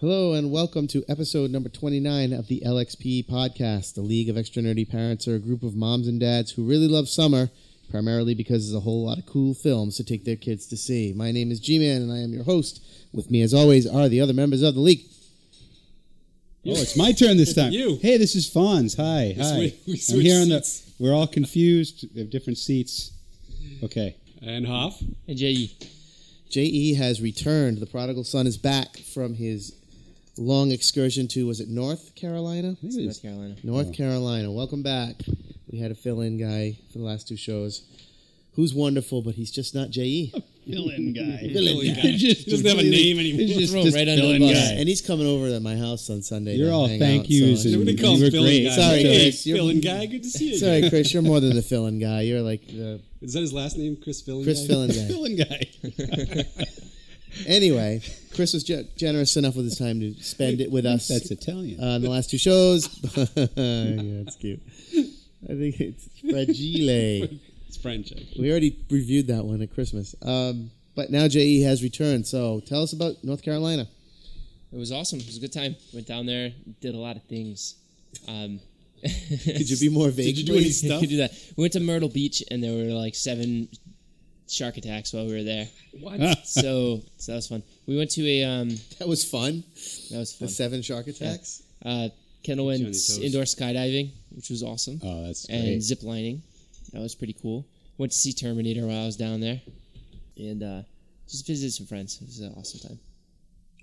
Hello and welcome to episode number 29 of the LXP podcast. The League of Extra Nerdy Parents are a group of moms and dads who really love summer, primarily because there's a whole lot of cool films to take their kids to see. My name is G Man and I am your host. With me, as always, are the other members of the League. Oh, it's my turn this time. You. Hey, this is Fonz. Hi, hi. swi- we I'm switched here on the. seats. We're all confused. We have different seats. Okay. And Hoff. And JE. JE has returned. The prodigal son is back from his long excursion to, was it North Carolina? I think it North Carolina. North Carolina. Welcome back. We had a fill in guy for the last two shows who's wonderful, but he's just not E. JE. Fill-in guy. Fill-in guy. Just doesn't have a name anymore. He's just, Throw just right under the bus. guy. And he's coming over to my house on Sunday. You're to all hang thank out, yous so- and- Everybody you calls were him Philly great. guy. Sorry, hey, Chris, you're- Philin guy. Good to see you. Sorry. Chris, you're more than the fill-in guy. You're like the Is that his last name, Chris Philin? Chris guy? fill-in guy. Fill-in guy. Anyway, Chris was ge- generous enough with his time to spend it with us That's Italian. uh, in the last two shows. yeah, it's cute. I think it's fragile. It's French. Actually. We already reviewed that one at Christmas. Um, but now JE has returned. So tell us about North Carolina. It was awesome. It was a good time. Went down there, did a lot of things. Um, Could you be more vague? Did you do any please? stuff? could do that. We went to Myrtle Beach, and there were like seven shark attacks while we were there. What? So, so that was fun. We went to a um, That was fun. that was The fun. seven shark attacks. Uh, Kendall went your toes. indoor skydiving, which was awesome, oh, that's great. and great. zip lining. That was pretty cool. Went to see Terminator while I was down there, and uh, just visited some friends. It was an awesome time.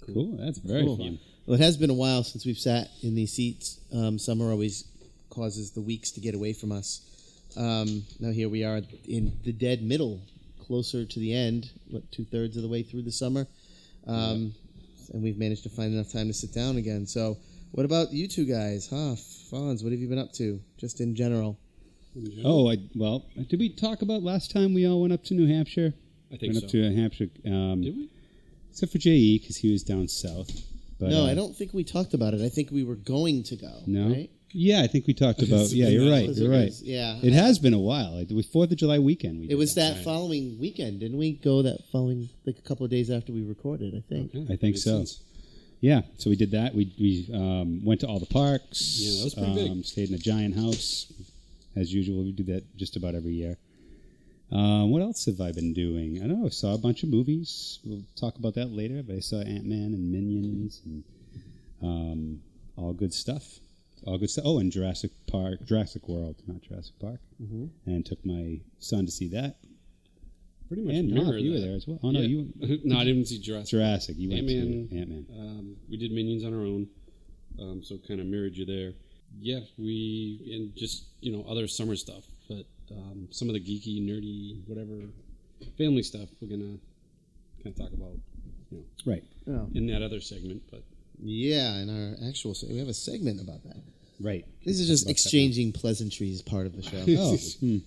Cool. That's very Cool. fun. Well, it has been a while since we've sat in these seats. Um, summer always causes the weeks to get away from us. Um, now here we are in the dead middle, closer to the end, what two thirds of the way through the summer, um, and we've managed to find enough time to sit down again. So, what about you two guys, huh? Fonz, what have you been up to, just in general? Oh, I, well, did we talk about last time we all went up to New Hampshire? I think went so. up to New Hampshire, um, Did we? except for JE because he was down south. But, no, uh, I don't think we talked about it. I think we were going to go. No. right? Yeah, I think we talked about. Yeah, you're right. You're right. was- yeah, It has been a while. It was Fourth of July weekend. We It did was that Right. following weekend, didn't we? Go that following, like a couple of days after we recorded, I think. Okay, I think makes so. sense. Yeah, so we did that. We we um, went to all the parks. Yeah, that was pretty big. um, Stayed in a giant house, as usual. We do that just about every year. Uh, what else have I been doing? I don't know. I saw a bunch of movies. We'll talk about that later. But I saw Ant Man and Minions and um, all good stuff. All good stuff. Oh, and Jurassic Park, Jurassic World, not Jurassic Park. Mm-hmm. And took my son to see that. Pretty much And mirror Mark, you were there as well. Oh no, Yeah. you no, I didn't see Jurassic. Jurassic. You went Ant-Man. to Ant Man. Um, we did Minions on our own, um, so kind of mirrored you there. Yeah, we and just you know other summer stuff, but um, some of the geeky, nerdy, whatever family stuff we're gonna kind of talk about, you know, Right. Oh. in that other segment. But Yeah, in our actual, se- we have a segment about that. Right. This is just About that exchanging pleasantries part of the show. Oh, hmm.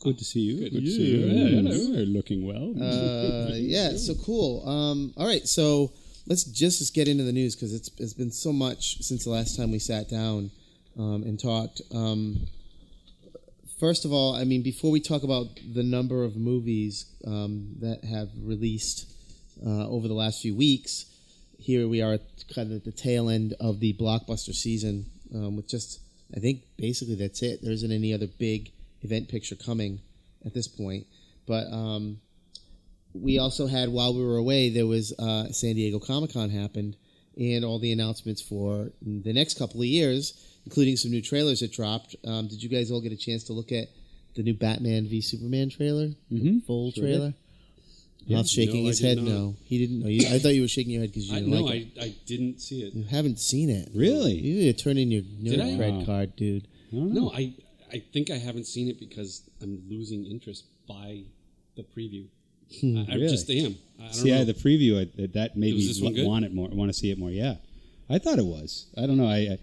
good to see you. Good Good, to to see see you. you. Yeah, Yeah, hello. you're looking well. uh, yeah, so cool. Um, all right, so let's just, just get into the news because it's it's been so much since the last time we sat down um, and talked. Um, first of all, I mean, before we talk about the number of movies um, that have released uh, over the last few weeks, here we are at kind of at the tail end of the blockbuster season um, with just, I think basically that's it. There isn't any other big event picture coming at this point. But um, we also had while we were away, there was uh, San Diego Comic Con happened, and all the announcements for the next couple of years, including some new trailers that dropped. Um, did you guys all get a chance to look at the new Batman v Superman trailer? Mhm. Full Sure trailer. Not shaking No, his head. not. No, he didn't know. You, I thought you were shaking your head because you didn't no, like it. I, I didn't see it. You haven't seen it. Really? You need to turn in your Did I? nerd cred card, dude. I don't know. No, I I think I haven't seen it because I'm losing interest by the preview. I, I Really? just am. I don't See, know. I, the preview I, that- made Was me this one wa- good? want it more. Want to see it more. Yeah, I thought it was. I don't know. I, I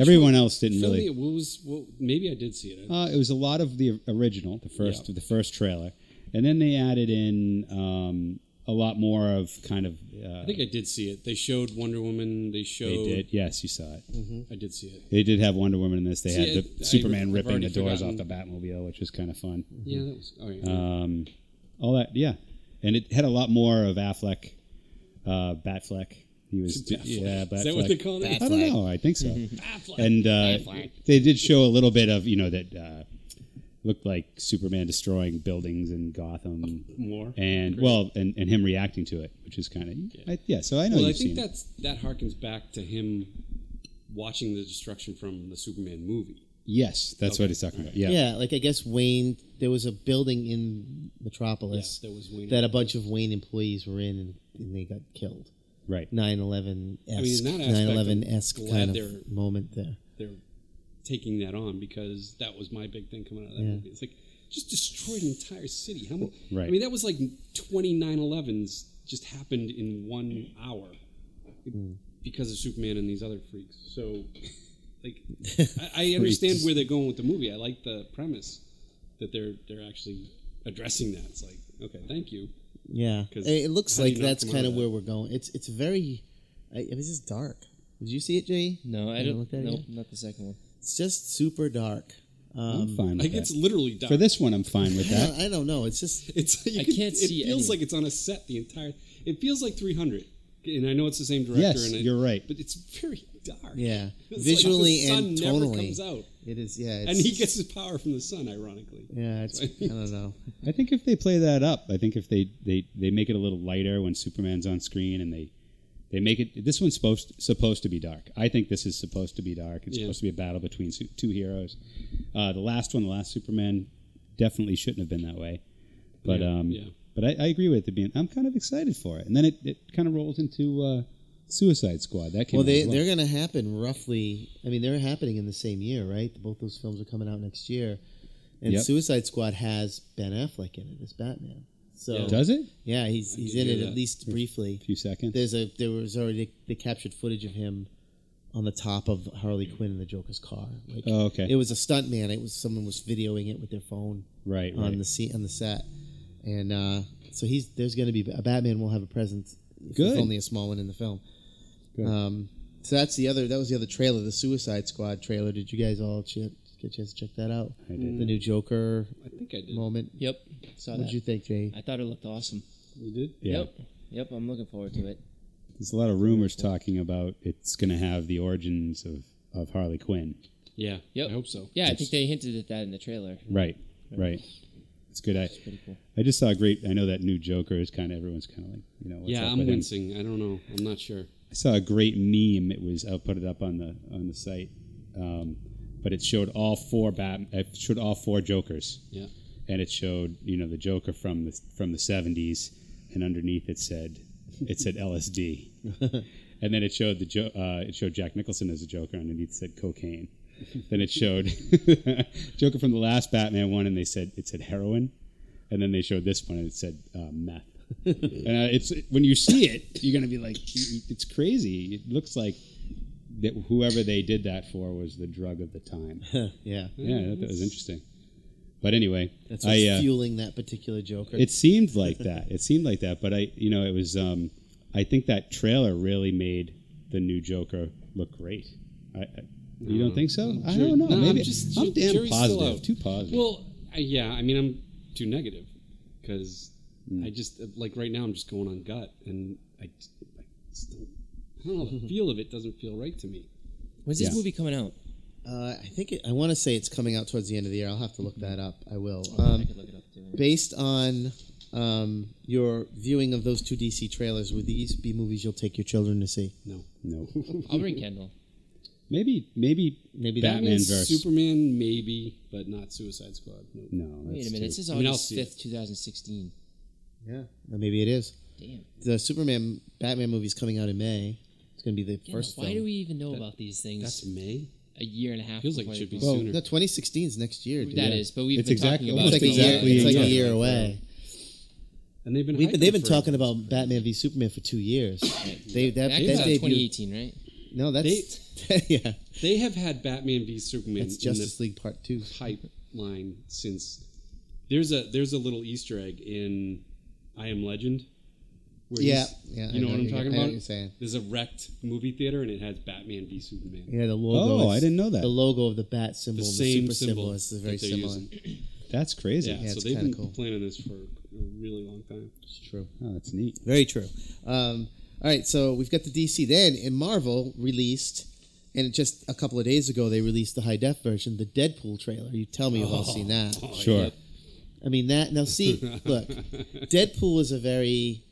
everyone one? else didn't really. what was? What, maybe I did see it. Uh, it was a lot of the original, the first, Yeah. the first trailer, and then they added in um, a lot more of kind of. Uh, I think I did see it. They showed Wonder Woman. They showed. they did. Yes, you saw it. I did see it. They did have Wonder Woman in this. They See, had the I- Superman I've ripping the doors off the Batmobile, which was kind of fun. Yeah, that was. Oh, yeah. Um, all that, yeah, and it had a lot more of Affleck, uh, Batfleck He was, Batfleck. yeah, Is that what they call it? I don't know. I think so. Batfleck. and uh, Batfleck. they did show a little bit of you know that uh, looked like Superman destroying buildings in Gotham, More. and Great. well, and, and him reacting to it, which is kind of yeah. yeah. So I know Well, I you've think seen it. that's that harkens back to him watching the destruction from the Superman movie. Yes, that's Okay. what he's talking about. Yeah, Yeah, like I guess Wayne. There was a building in Metropolis Yes, that was Wayne. that a bunch of Wayne employees were in, and, and they got killed. right. 9/11 I mean, esque, that 9/11 esque kind of moment there. They're taking that on because that was my big thing coming out of that Yeah. movie. It's like just destroyed an entire city. How many? Right. I mean, that was like 29 11s just happened in one hour Hmm. because of Superman and these other freaks. So, like, I, I understand where they're going with the movie. I like the premise that they're they're actually addressing that. It's like, okay, thank you. Yeah, 'Cause it it looks like that's kind of of that? where we're going. It's it's very. I, it was just dark. Did you see it, Jay? No, I You don't. looked at it Nope, yet? not the second one. It's just super dark. I'm Um, fine with Like, that. it's literally dark. For this one, I'm fine with I that. don't, I don't know. It's just It's you I can- can't it feels any. like it's on a set the entire. It feels like 300, and I know it's the same director. Yes, and it, you're right. but it's very dark. yeah, It's visually like the sun and never tonally. comes out, It is. Yeah, it's, and he gets his power from the sun, ironically. Yeah, it's. I don't know. I think if they play that up, I think if they, they, they make it a little lighter when Superman's on screen and they they make it this one's supposed supposed to be dark. I think this is supposed to be dark. It's Yeah. supposed to be a battle between two heroes. Uh, the last one, the last Superman, definitely shouldn't have been that way. But Yeah, um, yeah. but I, I agree with it being. I'm kind of excited for it, and then it, it kind of rolls into uh, Suicide Squad. That came Well, they as they're going to happen roughly. I mean, they're happening in the same year, right? Both those films are coming out next year, and Yep. Suicide Squad has Ben Affleck in it as Batman. So Yeah. Does it? yeah, he's he's in it that. at least briefly. A few seconds. There's a there was already they captured footage of him on the top of Harley Quinn in the Joker's car. Like, Oh, okay. It was a stunt man. It was someone was videoing it with their phone right, on right. the seat on the set, and uh, so he's there's going to be a Batman will have a presence. Good. only a small one in the film. Good. Um, so that's the other. That was the other trailer, the Suicide Squad trailer. Did you guys all ch- get a chance to check that out? I did. The new Joker I think I did. moment. Yep, saw What that. you think, Jay? I thought it looked awesome. You did? Yeah. Yep, yep. I'm looking forward to it. There's a lot of rumors talking about it's going to have the origins of, of Harley Quinn. Yeah. Yep. I hope so. Yeah, I think they hinted at that in the trailer. Right, right. It's good. I, It's pretty cool. I just saw a great. I know that new Joker is kind of everyone's kind of like you know. What's yeah, up I'm with him. wincing. I don't know. I'm not sure. I saw a great meme. It was I'll put it up on the on the site, um, but it showed all four Bat. It showed all four Jokers, Yeah. and it showed you know the Joker from the from the 70s, and underneath it said it said LSD, and then it showed the jo- uh, it showed Jack Nicholson as a Joker. Underneath it said cocaine. then it showed Joker from the last Batman one, and they said it said heroin, and then they showed this one, and it said uh, meth. and uh, it's when you see it, you're gonna be like, it's crazy. It looks like that whoever they did that for was the drug of the time. yeah, yeah, that, that was interesting. But anyway, that's what's I uh, fueling that particular Joker. it seemed like that. It seemed like that, but I, you know, it was. Um, I think that trailer really made the new Joker look great. I, I, you don't think so? I don't know. no, I'm Maybe just- I'm damn positive. Too positive. Well, I, yeah. I mean, I'm too negative because Mm. I just like right now I'm just going on gut, and I, I just don't. I don't know. The feel of it doesn't feel right to me. When's this Yeah. movie coming out? uh, I think it, I want to say it's coming out towards the end of the year. I'll have to look that up. I will. I Um, could look it up too. based on um, your viewing of those two DC trailers, would these be movies you'll take your children to see? No. no. I'll bring Kendall. Maybe maybe Maybe that Batman Batman, versus Superman, maybe, but not Suicide Squad. No. No. Wait that's a minute. too- This is I mean, I'll August see it. fifth, two thousand sixteen. Yeah, or maybe it is. Damn. The Superman Batman movie's coming out in May. It's going to be the Yeah, first why film. do we even know That- about these things That's May. a year and a half? Feels like it should be well, sooner. no, 2016 is next year. Dude. That is, but we've It's been exactly- talking about It's almost like a it year. exactly It's a like a year. year away. And they've been. We've been, they've been for- talking about Batman v Superman for two years. they that, That that came out debuted- 2018, right? No, that's yeah. They have had Batman v Superman That's in Justice the League Part Two. pipeline since. There's a there's a little Easter egg in I Am Legend. Where Yeah, yeah. You know, I what I'm talking about? what you're saying. There's a wrecked movie theater and it has Batman v Superman. Yeah, the logo. Oh, is- I didn't know that. The logo of the bat symbol, The same the super symbol, symbol is very they're similar. using. That's crazy. Yeah, Yeah, so it's they've been cool. planning this for a really long time. It's true. Oh, that's neat. Very true. Um, All right, so we've got the DC. Then in Marvel released, and just a couple of days ago they released the high def version, the Deadpool trailer. You tell me you've all seen that. Oh, Sure. yeah. I mean that. Now see, look, Deadpool is a very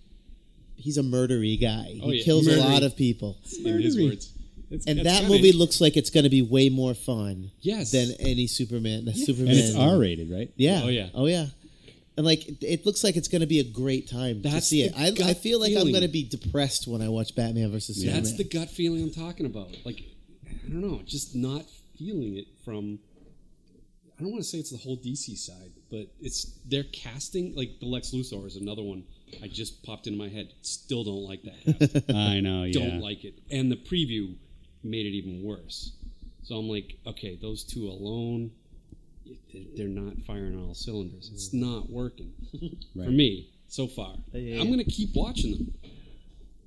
he's a murdery guy. Oh, he yeah, kills a lot of people, In his words. It's- and that's that funny. movie looks like it's going to be way more fun Yes. than any Superman. The Superman. And it's R rated, right? Yeah. Oh, yeah. Oh yeah. And like it, it looks like it's going to be a great time to That's see it. I, I feel like I'm going to be depressed when I watch Batman versus Superman. That's the gut feeling I'm talking about. Like, I don't know, just not feeling it from. I don't want to say it's the whole DC side, but it's their casting. Like the Lex Luthor is another one. I just popped into my head. Still don't like that. I know. Yeah. don't like it, and the preview made it even worse. So I'm like, okay, those two alone, they're- they're not firing all cylinders. It's mm. not working for me so far. Yeah. I'm gonna keep watching them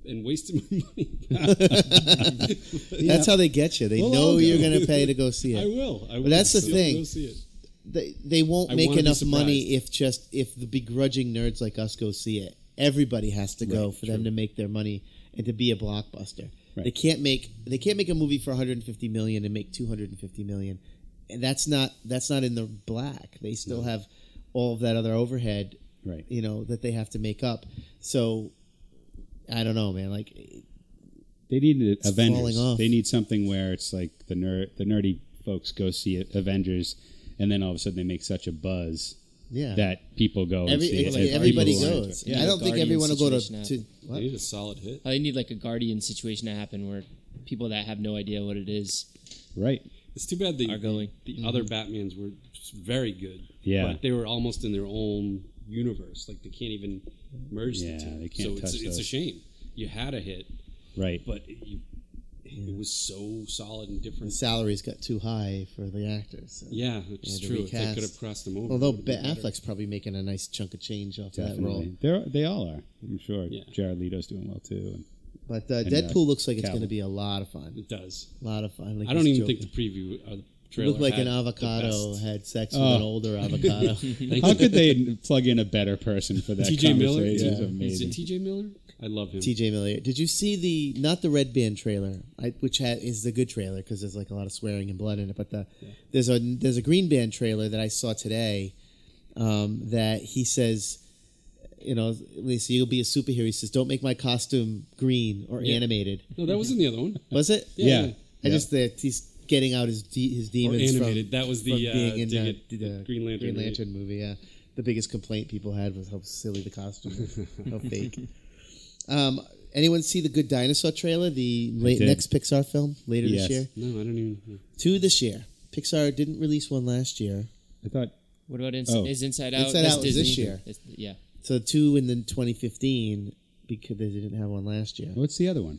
and wasting my money. That's how they get you. They Well, know go. you're going to pay to go see I it. will. I will. that's the thing. Go see it. They, they won't I make enough money if just if the begrudging nerds like us go see it. Everybody has to go Right, for them to make their money and to be a blockbuster. Right. They can't make they can't make a movie for 150 million and make 250 million, and that's not that's not in the black. They still have all of that other overhead, Right. you know, that they have to make up. So I don't know, man. Like They need Avengers. They need something where it's like the nerd, the nerdy folks go see Avengers, and then all of a sudden they make such a buzz yeah, that people go and Every, see it's it. like and everybody people want goes. to- I don't think Guardian everyone will go to, situation to what? They need a solid hit. I need like a guardian situation to happen where people that have no idea what it is Right. It's too bad the Are going. the mm-hmm. other Batmans were very good. Yeah. but they were almost in their own universe. Like they can't even merge Yeah, the two. they can't so touch it's, it's a those. shame. You had a hit, Right. but it, you, it was so solid and different. The different. salaries got too high for the actors. so. Yeah, it's Yeah, true. If they could have crossed them over. Although it would've Ben better. Affleck's probably making a nice chunk of change off that role. Definitely. They're, they all are. I'm sure. Yeah. Jared Leto's doing well too. And But uh, uh, Deadpool looks like it's going to be a lot of fun. it does. A lot of fun. Like I don't he's even think the preview or the It trailer looked like had an the avocado best. had sex with Oh. an older avocado. How could they plug in a better person for that TJ Miller? conversation? Yeah. It's Is amazing. it TJ Miller? I love him. TJ Miller. Did you see the not the Red Band trailer, I, which ha is the good trailer because there's like a lot of swearing and blood in it. But the there's a there's a Green Band trailer that I saw today um, that he says, you know, Lisa, you'll be a superhero. He says, don't make my costume green or Yeah. animated. No, that was in the other one. Was it? Yeah. Yeah. I Yeah. just that he's getting out his de- his Or demons animated. from that was from the uh, being in the, it, the, the Green Lantern. Green movie. Lantern movie. Yeah, the biggest complaint people had was how silly the costume was, how fake. Um, anyone see the Good Dinosaur trailer? The late, next Pixar film later Yes. this year. No, I don't even. Two this year. Pixar didn't release one last year, I thought. What about ins- Oh. is Inside Out? Inside That's Out was this year. It's- yeah. so two in the 2015 because they didn't have one last year. What's the other one?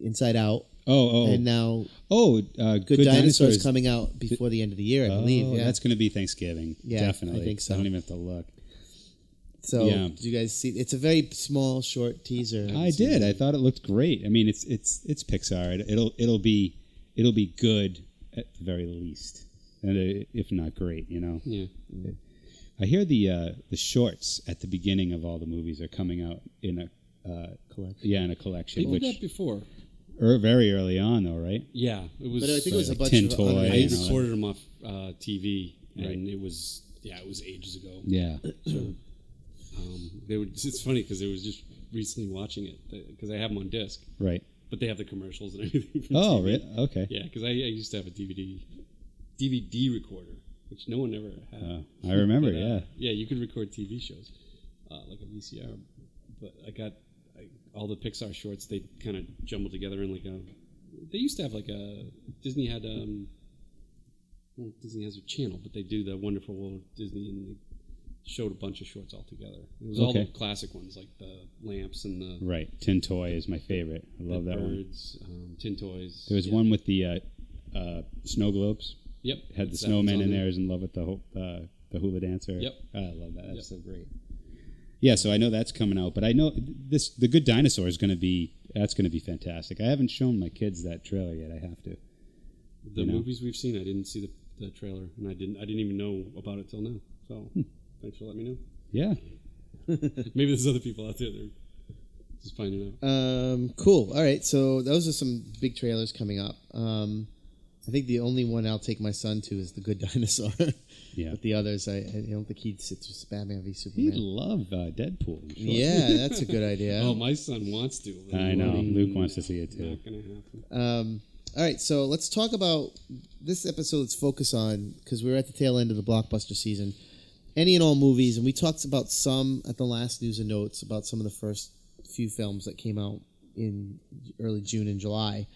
Inside Out, Oh, oh, and now oh. Uh, Good, Dinosaurs coming out before the end of the year, I believe. Oh, Yeah, that's going to be Thanksgiving. Yeah, definitely. I definitely. think so. I don't even have to look. so. yeah. Did you guys see? It's a very small, short teaser. I did. I thought it looked great. I mean, it's it's it's Pixar. It, it'll it'll be it'll be good at the very least, and uh, if not great, you know. Yeah. I hear the uh, the shorts at the beginning of all the movies are coming out in a uh, Collection. yeah in a collection, They did which that before. Er, very early on though, right? Yeah, it was. But I think it was a like bunch Tin of Toy other and I all movies. that. recorded them off uh, TV, and Right. it was yeah, it was ages ago. Yeah, Um, they were. It's funny because it was just recently watching it because I have them on disc, right. but they have the commercials and everything. From Oh, TV. really? Okay. Yeah, because I, I used to have a DVD DVD recorder, which no one ever had. Uh, I remember. But, uh, yeah. yeah, you could record TV shows uh, like a VCR. But I got I, all the Pixar shorts. They kind of jumbled together in like a. They used to have like a Disney had um. Well, Disney has a channel, but they do the Wonderful World of Disney, and they showed a bunch of shorts all together. It was all the classic ones, like the lamps and the, Right. Tin Toy is my favorite. I love that one. birds, um, tin toys. There was Yeah. one with the uh, uh, snow globes. Yep, had the snowman in there. Is in love with the ho- uh, the hula dancer. Yep. Oh, I love that. That's Yep. so great. Yeah, so I know that's coming out, but I know this the Good Dinosaur is going to be that's going to be fantastic. I haven't shown my kids that trailer yet. I have to. the you know. movies we've seen. I didn't see the, the trailer, and I didn't I didn't even know about it till now. So Hmm. thanks for letting me know. Yeah, Maybe there's other people out there that are Just finding out. Um, cool. All right. So those are some big trailers coming up. Um, I think the only one I'll take my son to is the Good Dinosaur. Yeah. But the others, I, I don't think he'd sit through Batman v Superman. He'd Superman. love uh, Deadpool. I'm sure. Yeah, that's a good idea. Oh, my son wants to. but I know. Luke wants to see it too. Not gonna happen. Um, all right, so let's talk about this episode. Let's focus on because we're at the tail end of the blockbuster season. Any and all movies, and we talked about some at the last news and notes about some of the first few films that came out in early June and July.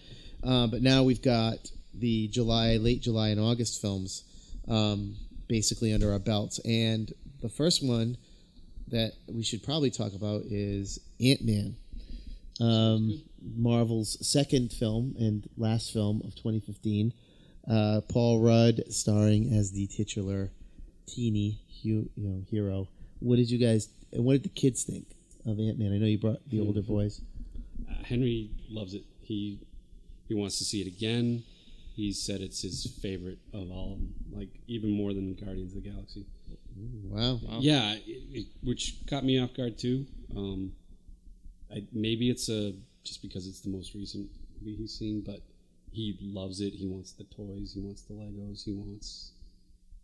Uh, but now we've got the July, late July, and August films um, basically under our belts. And the first one that we should probably talk about is Ant Man. Um, Marvel's second film and last film of 2015. Uh, Paul Rudd starring as the titular teeny you know, hero. What did you guys? And what did the kids think of Ant Man? I know you brought the older boys. Uh, Henry loves it. He he wants to see it again. He said it's his favorite of all like even more than Guardians of the Galaxy. Wow. Wow. Yeah, it, it, which caught me off guard too. Um, I, maybe it's a just because it's the most recent movie he's seen, but he loves it. He wants the toys. He wants the Legos. He wants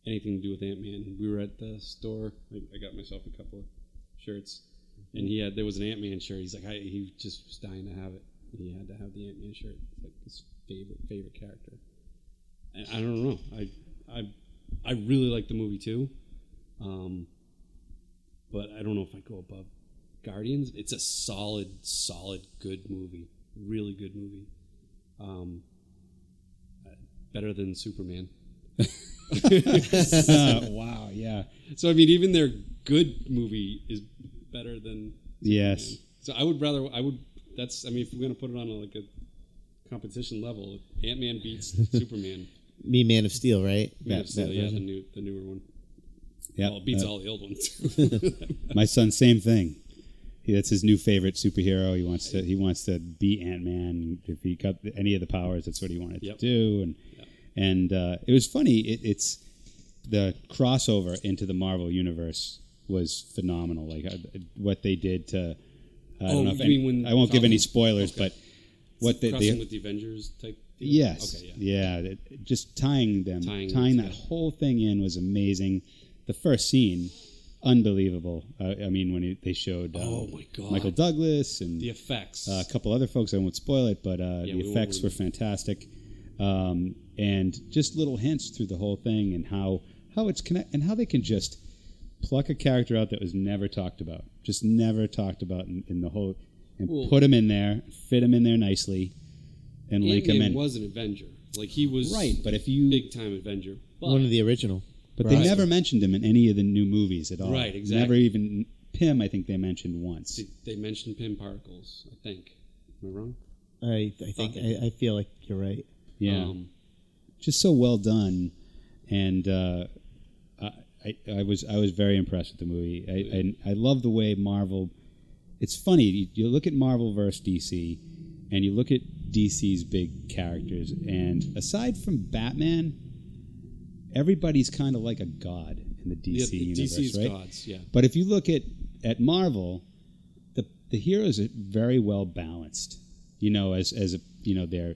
anything to do with Ant Man. We were at the store. I, I got myself a couple of shirts, and he had there was an Ant Man shirt. He's like, I, he just was dying to have it. He had to have the Ant Man shirt. It's like his favorite favorite character. And I don't know. I I I really like the movie too. Um, but I don't know if I go above Guardians. It's a solid, solid, good movie. Really good movie. Um, uh, better than Superman. Uh, wow. Yeah. So I mean, even their good movie is better than. Yes. So I would rather. I would. That's. I mean, if we're gonna put it on a, like a competition level, Ant Man beats Superman. Me, Man of Steel, right? Man That- of Steel, yeah, the new, the newer one. Yeah. Well, it beats Uh, all the old ones. My son, same thing. He, that's his new favorite superhero. He wants to. He wants to be Ant Man. If he got any of the powers, that's what he wanted Yep. to do. And Yep. and uh, it was funny. It, it's the crossover into the Marvel universe was phenomenal. Like uh, what they did to. I Oh, don't know if any- mean when I won't give any spoilers, okay. but what they, crossing they with the Avengers type. Deal? Yes. Okay. Yeah. Yeah. that- just tying them, Tying tying, that whole thing in was amazing. The first scene, unbelievable. Uh, I mean, when it, they showed uh, Oh my God. Michael Douglas and The effects. uh, a couple other folks, I won't spoil it, but uh, Yeah, the won't effects were fantastic, um, and just little hints through the whole thing and how how it's connect and how they can just pluck a character out that was never talked about, just never talked about in, in the whole, and Well- put him in there, fit him in there nicely, and link him in. was an Avenger. Like he was Right, but if you big time Avenger. But One of the original. But Right. they never mentioned him in any of the new movies at all. Right, exactly. Never even Pym. I think they mentioned once. they, they mentioned Pym particles. I think. Am I wrong? I, I think I, I feel like you're right. Yeah, Um, just so well done, and uh, I, I, was I was very impressed with the movie. I, I, I love the way Marvel. It's funny you, you look at Marvel versus DC, and you look at DC's big characters, and aside from Batman, everybody's kind of like a god in the DC the universe, DC's right? gods. Yeah. But if you look at at Marvel, the the heroes are very well balanced. You know, as as a, you know their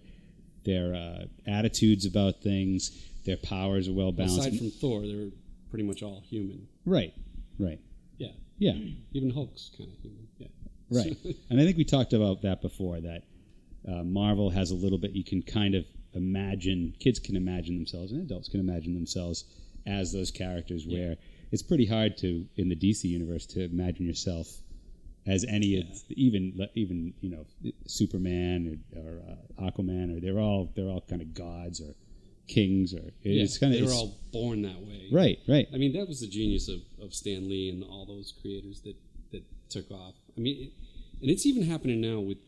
their uh, attitudes about things, their powers are well balanced. Aside from Thor, they're pretty much all human. right, right, Yeah. yeah, Even Hulk's kind of human. Yeah. right. and I think we talked about that before. That uh, Marvel has a little bit. You can kind of imagine. Kids can imagine themselves, and adults can imagine themselves as those characters. Where it's pretty hard to in the DC universe to imagine yourself as any of even even you know Superman or, or uh, Aquaman or they're all they're all kind of gods or kings or Yeah, it's kind of they were all born that way. right right I mean, that was the genius of, of Stan Lee and all those creators that, that took off. I mean, it, and it's even happening now with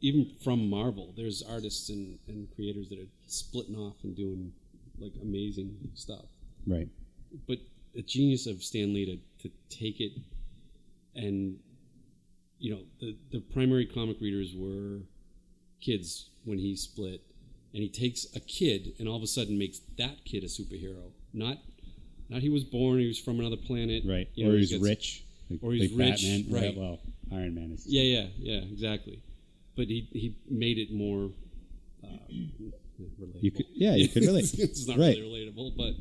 even from Marvel. There's artists and, and creators that are splitting off and doing like amazing stuff. right But the genius of Stan Lee to, to take it and you know the the primary comic readers were kids when he split and he takes a kid and all of a sudden makes that kid a superhero not not he was born he was from another planet right you or know, he he's gets- rich like- or he's like rich, Batman right. well Iron Man is. Yeah, yeah, yeah, exactly. But he he made it more uh, relatable. You could, yeah, you could relate. it's not right. really relatable, but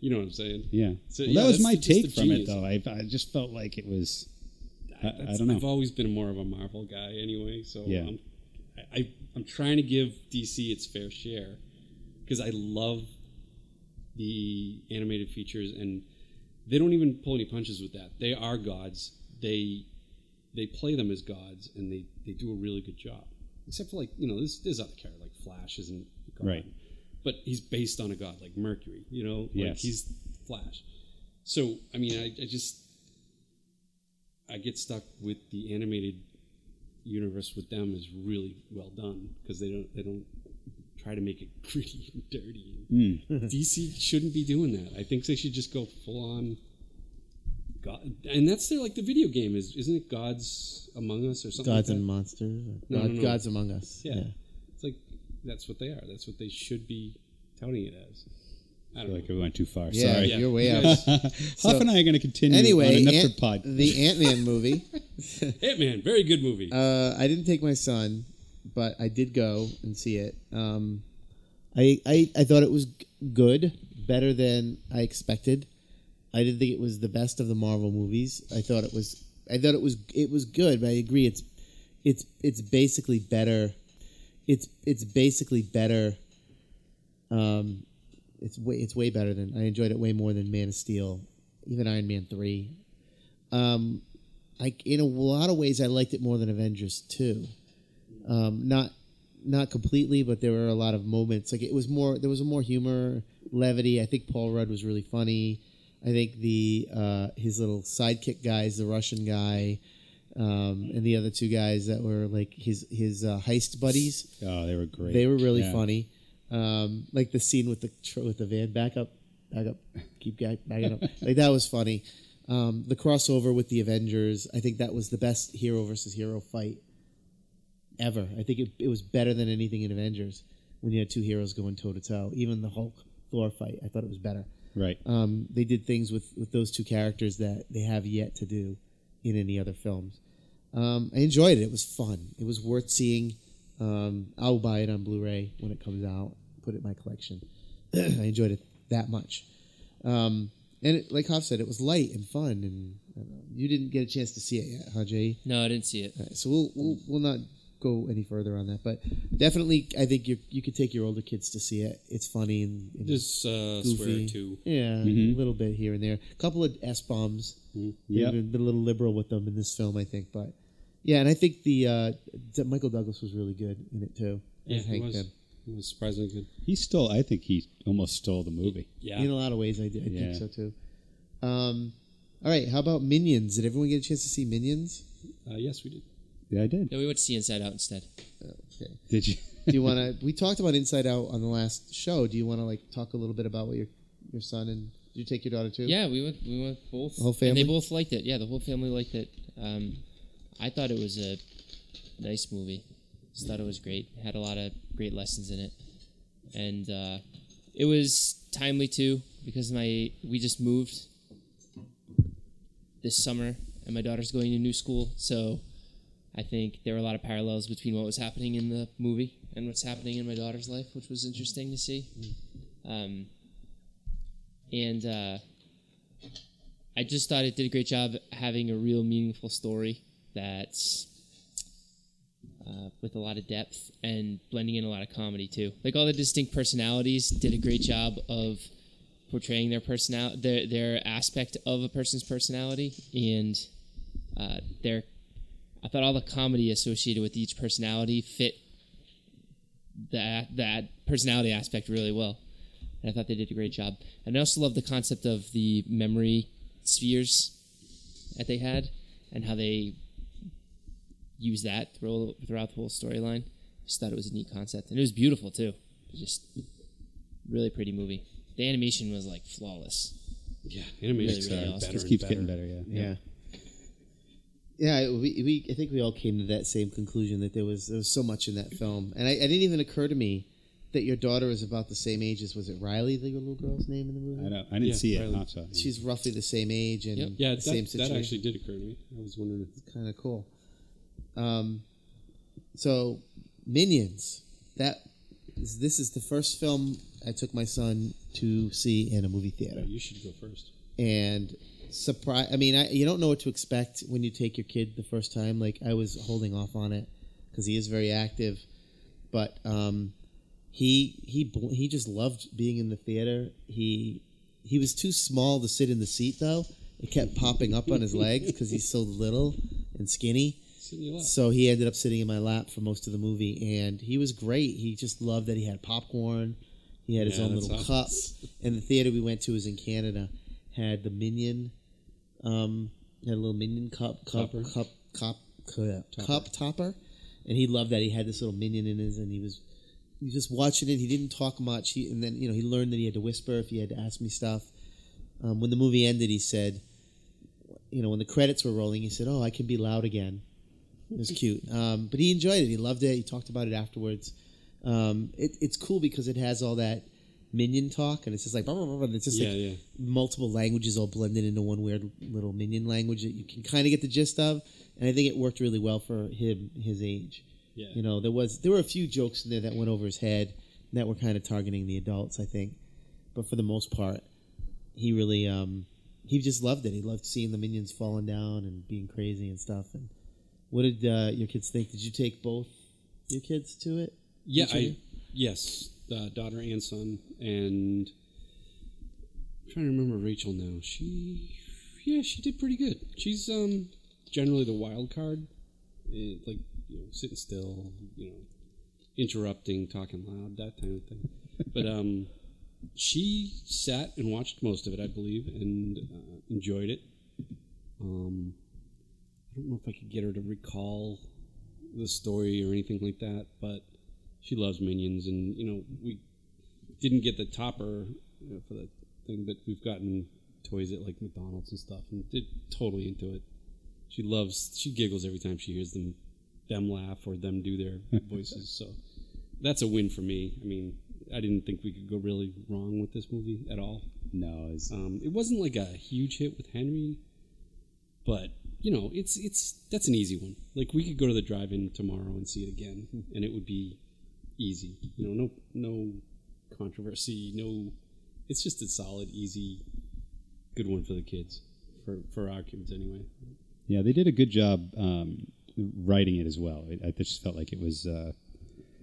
you know what I'm saying. Yeah. So, well, yeah, that was my take from it, though. I, I just felt like it was. I, I, don't know. I've always been more of a Marvel guy anyway, so Yeah. I'm, I, I'm trying to give DC its fair share because I love the animated features, and they don't even pull any punches with that. They are gods. They they play them as gods, and they, they do a really good job. Except for like you know, there's there's other characters like Flash isn't a god, Right. But he's based on a god like Mercury. You know, like Yes. he's Flash. So I mean, I, I just I get stuck with the animated universe with them is really well done because they don't they don't try to make it gritty and dirty. Hmm. DC shouldn't be doing that. I think they should just go full on. God, and that's their like the video game is isn't it Gods Among Us or something? Gods like and? Monsters. or No, God- no, no. Gods Among Us. Yeah. Yeah. It's like that's what they are. That's what they should be touting it as. I I don't feel know. like we went too far. Yeah, Sorry. Yeah. you're way out. guys- Huff and I are going to continue Anyway, Ant- pod. the Ant Man movie. Ant-Man, very good movie. Uh, I didn't take my son, but I did go and see it. Um, I, I I thought it was good, better than I expected. I didn't think it was the best of the Marvel movies. I thought it was. I thought it was. It was good, but I agree. It's it's it's basically better. It's it's basically better. Um, it's way it's way better than I enjoyed it way more than Man of Steel, even Iron Man three. Um, I in a lot of ways I liked it more than Avengers two. Um, not not completely, but there were a lot of moments. Like it was more there was more humor, levity. I think Paul Rudd was really funny. I think the uh, his little sidekick guys, the Russian guy, um, and the other two guys that were like his his uh, heist buddies. oh, they were great. They were really Yeah. funny. Um, like the scene with the tr- with the van back up, back up, keep ga- backing up. Like that was funny. Um, the crossover with the Avengers, I think that was the best hero versus hero fight ever. I think it, it was better than anything in Avengers when you had two heroes going toe to toe. Even the Hulk Thor fight, I thought it was better. Right. Um, they did things with, with those two characters that they have yet to do in any other films. Um, I enjoyed it. It was fun. It was worth seeing. Um, I'll buy it on Blu-ray when it comes out. Put it in my collection. I enjoyed it that much. Um, and it, like Hoff said, it was light and fun. And I know, you didn't get a chance to see it yet, huh, Jay? No, I didn't see it. All right, so we'll, we'll we'll not go any further on that, but definitely, I think you you could take your older kids to see it. It's funny and, and There's uh, goofy. swear too. Yeah, Mhm. a little bit here and there. A couple of s bombs. Yep. They've been, been a little liberal with them in this film, I think. But yeah, and I think the uh, Michael Douglas was really good in it too. Yeah, he Hank was. Pym. He was surprisingly good. He stole. I think he almost stole the movie. Yeah. In a lot of ways, I, did, I Yeah. think so too. Um, all right, how about Minions? Did everyone get a chance to see Minions? Uh, yes, we did. Yeah, I did. No, we went to see Inside Out instead. Okay. Did you? Do you want to? we talked about Inside Out on the last show. Do you want to like talk a little bit about what your your son and did you take your daughter too? Yeah, we went. We went both. The whole And family? they both liked it. Yeah, the whole family liked it. Um, I thought it was a nice movie. Just thought it was great. Had a lot of great lessons in it, and uh, it was timely too because my we just moved this summer, and my daughter's going to new school. So I think there were a lot of parallels between what was happening in the movie and what's happening in my daughter's life, which was interesting to see. Um, and uh, I just thought it did a great job having a real meaningful story that's uh, with a lot of depth and blending in a lot of comedy too. Like all the distinct personalities did a great job of portraying their personality, their their aspect of a person's personality, and uh, their. I thought all the comedy associated with each personality fit that that personality aspect really well. And I thought they did a great job. And I also love the concept of the memory spheres that they had and how they use that throughout, throughout the whole storyline. Just thought it was a neat concept. And it was beautiful too. Just really pretty movie. The animation was like flawless. Yeah, animation Really, really got awesome. Just keeps better. getting better. Yeah. Yeah. Yeah, we, we I think we all came to that same conclusion that there was there was so much in that film, and I, it didn't even occur to me that your daughter is about the same age as was it Riley, the little girl's name in the movie? I don't. I didn't Yeah, see it. Riley. I'm sorry. She's roughly the same age and Yep. Yeah, the that, same that actually did occur to me. I was wondering. If, kind of cool. Um, so Minions. That is, this is the first film I took my son to see in a movie theater, You should go first. and surprise. I mean, I, you don't know what to expect when you take your kid the first time. Like I was holding off on it because he is very active, but um, he he he just loved being in the theater. He he was too small to sit in the seat though. It kept popping up on his legs because he's so little and skinny. Sit in your lap. So he ended up sitting in my lap for most of the movie, and he was great. He just loved that he had popcorn. He had his Yeah, own little awesome. cups. And the theater we went to was in Canada. Had the Minion, um, had a little Minion cup, cup, Topper. cup, cup, cup, cup topper, and he loved that. He had this little Minion in his, and he was he was just watching it. He didn't talk much. He and then you know he learned that he had to whisper if he had to ask me stuff. Um, when the movie ended, he said, you know, when the credits were rolling, he said, "Oh, I can be loud again." It was cute, um, but he enjoyed it. He loved it. He talked about it afterwards. Um, it, it's cool because it has all that minion talk, and it's just like blah, blah, blah, blah. it's just Yeah, like yeah. multiple languages all blended into one weird little minion language that you can kind of get the gist of. And I think it worked really well for him his age. Yeah. You know, there was there were a few jokes in there that went over his head that were kind of targeting the adults, I think. But for the most part, he really um, he just loved it. He loved seeing the minions falling down and being crazy and stuff. And what did uh, your kids think? Did you take both your kids to it? Yeah, I yes, uh, daughter and son, and I'm trying to remember Rachel now. She, yeah, she did pretty good. She's um generally the wild card, eh, like you know, sitting still, you know, interrupting, talking loud, that kind of thing. but um, she sat and watched most of it, I believe, and uh, enjoyed it. Um, don't know if I could get her to recall the story or anything like that, but she loves Minions, and you know we didn't get the topper you know, for the thing, but we've gotten toys at like McDonald's and stuff, and did totally into it. She loves, she giggles every time she hears them them laugh or them do their voices. So that's a win for me. I mean, I didn't think we could go really wrong with this movie at all. No, it's, Um, it wasn't like a huge hit with Henry, but you know, it's it's that's an easy one. Like we could go to the drive-in tomorrow and see it again, and it would be easy. You know, no no controversy, no. It's just a solid, easy, good one for the kids, for for our kids anyway. yeah, they did a good job um, writing it as well. It, I just felt like it was uh,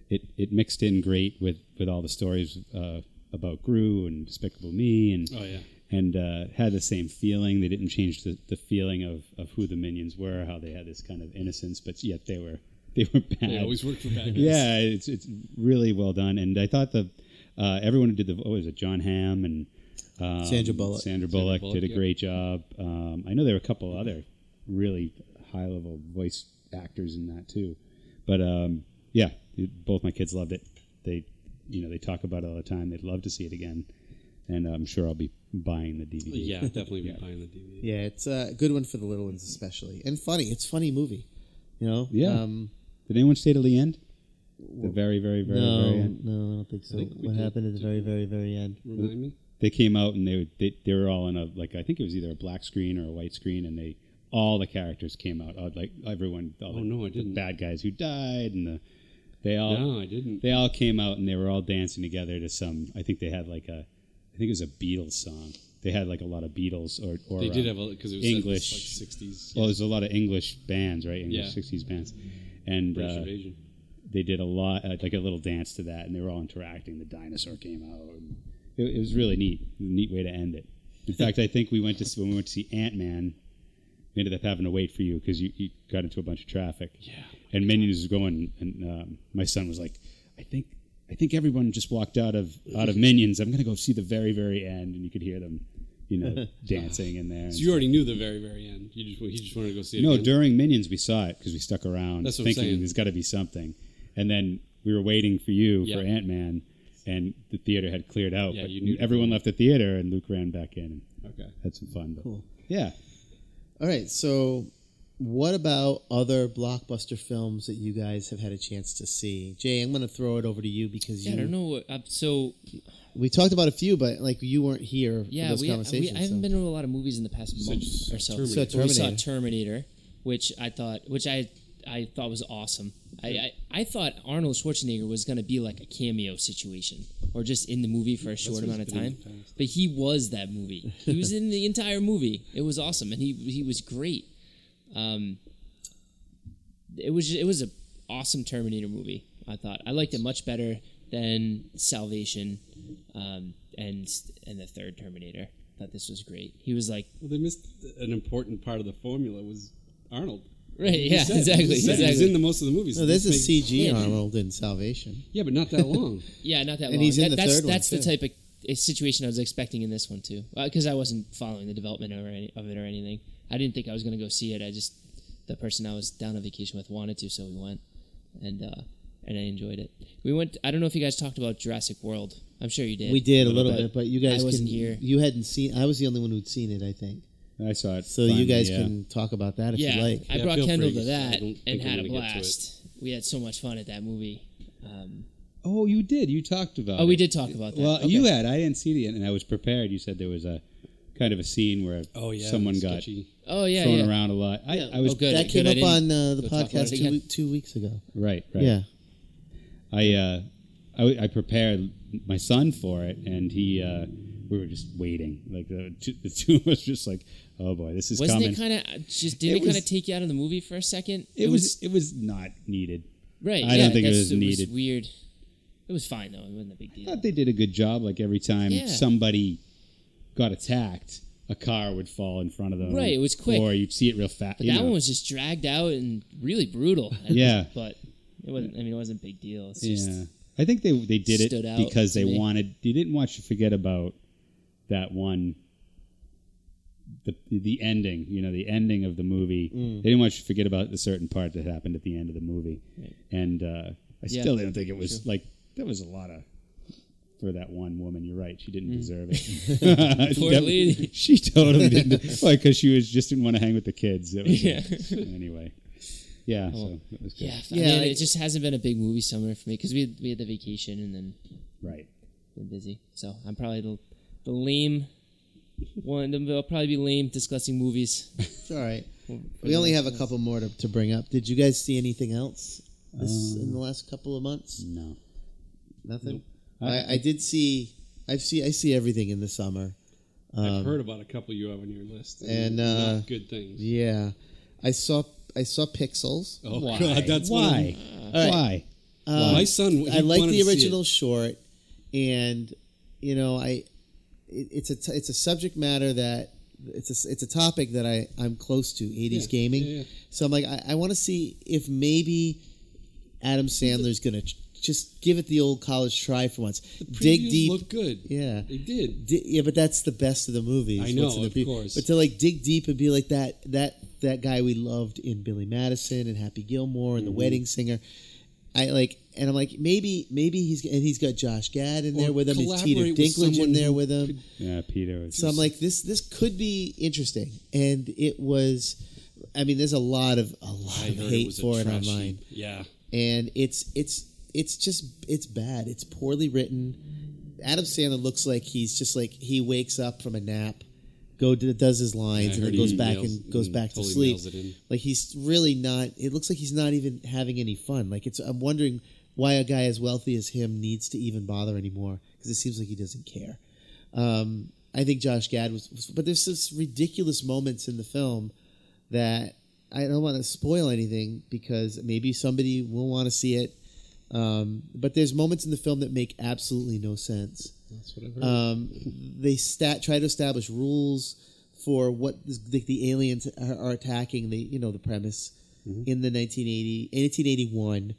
it it mixed in great with with all the stories uh, about Gru and Despicable Me and Oh yeah, and uh, had the same feeling. They didn't change the, the feeling of, of who the minions were, how they had this kind of innocence, but yet they were they were bad. they always work for bad guys. yeah, it's it's really well done, and I thought the uh, everyone who did the what was it Jon Hamm and um, Sandra Bullock. Sandra Bullock, Bullock, did a yeah. great job. Um, I know there were a couple other really high level voice actors in that too, but um, yeah, both my kids loved it. They you know they talk about it all the time. They'd love to see it again, and I'm sure I'll be buying the DVD. yeah, definitely be buying the DVD. Yeah, it's a good one for the little ones especially, and funny. It's a funny movie. You know. Yeah. Um, Did anyone stay to the end? The very, very, very, no, very end. no, I don't think so. think what did. happened at the very, very, very end? Remind me. they came out and they, would- they they were all in a like I think it was either a black screen or a white screen, and they all the characters came out like everyone. All Oh, the, no, I the didn't. bad guys who died and the they all No, I didn't. they all came out and they were all dancing together to some. I think they had like a I think it was a Beatles song. They had like a lot of Beatles or or They did uh, have a because it was English. in, like '60s. well, there's a lot of English bands, right? English Yeah. '60s bands, and British uh, invasion. they did a lot, uh, like a little dance to that, and they were all interacting. The dinosaur came out. It, it was really neat, neat way to end it. In fact, I think we went to see, when we went to see Ant Man. We ended up having to wait for you because you, you got into a bunch of traffic. Yeah. And Minions was going, and um, my son was like, "I think, I think everyone just walked out of out of Minions. I'm gonna go see the very, very end." And you could hear them, you know, dancing in there. So you already knew the very, very end. You just he just wanted to go see it. no, again. during Minions we saw it because we stuck around That's what I'm thinking saying. there's got to be something, and then we were waiting for you Yeah. for Ant Man, and the theater had cleared out. Yeah, but you knew everyone go. left the theater, and Luke ran back in and Okay. had some fun. But Cool. yeah, All right, so what about other blockbuster films that you guys have had a chance to see? Jay, I'm going to throw it over to you because Yeah, you I don't know. What, uh, so we talked about a few, but like you weren't here yeah, for those we, we conversations. I haven't so- been to a lot of movies in the past month just or so. Terminator. So We saw Terminator. Terminator, which I thought, which I I thought was awesome. I, I, I thought Arnold Schwarzenegger was going to be like a cameo situation or just in the movie for a short amount of he's been in time. But he was that movie. He was in the entire movie. It was awesome, and he he was great. Um, it was it was a awesome Terminator movie. I thought I liked it much better than Salvation, um, and and the third Terminator. I thought this was great. He was like Well, they missed an important part of the formula was Arnold. right, He yeah, said- exactly, he exactly. He's in the most of the movies. No, there's a This makes- CG Yeah. Arnold in Salvation. Yeah, but not that long. Yeah, not that And long. he's in That- the that's third one, that's the too. type of uh, situation I was expecting in this one too, because I wasn't following the development or any, of it or anything. I didn't think I was going to go see it. I just the person I was down on vacation with wanted to, so we went, and uh, and I enjoyed it. We went. I don't know if you guys talked about Jurassic World. I'm sure you did. We did a little But bit, but you guys I wasn't can, here. You hadn't seen. I was the only one who'd seen it. I think. I saw it. So you guys yeah. can talk about that if yeah, you like. I Yeah, brought Kendall free. to that and had a gonna get to it. blast. We had so much fun at that movie. Um, Oh, you did. You talked about. oh, we it. did talk about that. Well, Okay. you had. I didn't see it, and I was prepared. You said there was a kind of a scene where Oh yeah, someone got sketchy. Oh yeah, thrown yeah. around a lot. I, Yeah. I was Oh, good. that came I up on uh, the go talk about podcast two, again. two weeks ago. right. Right. Yeah. I uh, I, I prepared my son for it, and he uh, we were just waiting. Like the two, the two of us, just like, oh boy, this is Wasn't coming. it kind of just? Did It it, kind of take you out of the movie for a second? it was it was not needed. right. I yeah, don't think it was needed. weird. It was fine though. It wasn't a big I deal. thought they did a good job. Like every time Yeah. somebody got attacked, a car would fall in front of them. Right, it was quick. Or you'd see it real fast. But that one was just dragged out and really brutal. Yeah. but it wasn't. I mean, it wasn't a big deal. It's Yeah, just I think they they did stood it out because to they me. wanted. They didn't want you to forget about that one. The the ending, you know, the ending of the movie. Mm. They didn't want you to forget about the certain part that happened at the end of the movie, Right. and uh, I Yeah. still didn't think it was like there was a lot of. For that one woman, you're right. She didn't deserve it. Mm. Poor That- lady. She totally didn't. Like, because she was just didn't want to hang with the kids. That was Yeah. it. Anyway, yeah. So it was good. yeah. Yeah, I mean, it just hasn't been a big movie summer for me because we had, we had the vacation and then Right. been busy. So I'm probably the the lame one. I'll probably be lame discussing movies. It's all right. We only have a couple more to, to bring up. Did you guys see anything else this in the last couple of months? No. Nothing. I- I, I did see. I've see. I see everything in the summer. I've heard about a couple you have on your list, and, uh, not good things. Yeah, I saw. I saw Pixels. Oh Why? God, that's one why. them. All right. Why? Um, My son, I like the original short, and you know, I it, it's a t- it's a subject matter that it's a it's a topic that I I'm close to 80s Yeah, gaming. yeah, yeah. So I'm like I, I want to see if maybe Adam Sandler's gonna ch- just give it the old college try for once. Dig Previews deep. Look good. yeah. They did. Di- yeah, but that's the best of the movies. I know, the of pre- course. But to like dig deep and be like that that that guy we loved in Billy Madison and Happy Gilmore and Mm-hmm. The Wedding Singer. I like, and I'm like, maybe, maybe he's and he's got Josh Gad in there Or with him. He's Peter collaborate with Dinklage in someone there with him. could- Yeah, Peter. Was So I'm like, this this could be interesting, and it was. I mean, there's a lot of a lot I of hate it for it trash online heap. Yeah. and it's it's it's just it's bad. It's poorly written. Adam Sandler looks like he's just like he wakes up from a nap, go to, does his lines, and then goes back nails- and goes back totally to sleep. nails it in. Like he's really not. It looks like he's not even having any fun. Like it's. I'm wondering why a guy as wealthy as him needs to even bother anymore because it seems like he doesn't care. Um, I think Josh Gad was, was, but there's this ridiculous moments in the film that I don't want to spoil anything because maybe somebody will want to see it. Um, but there's moments in the film that make absolutely no sense. That's what I've heard. Um, they stat try to establish rules for what the, the aliens are, are attacking. The you know the premise in the 1980 1881.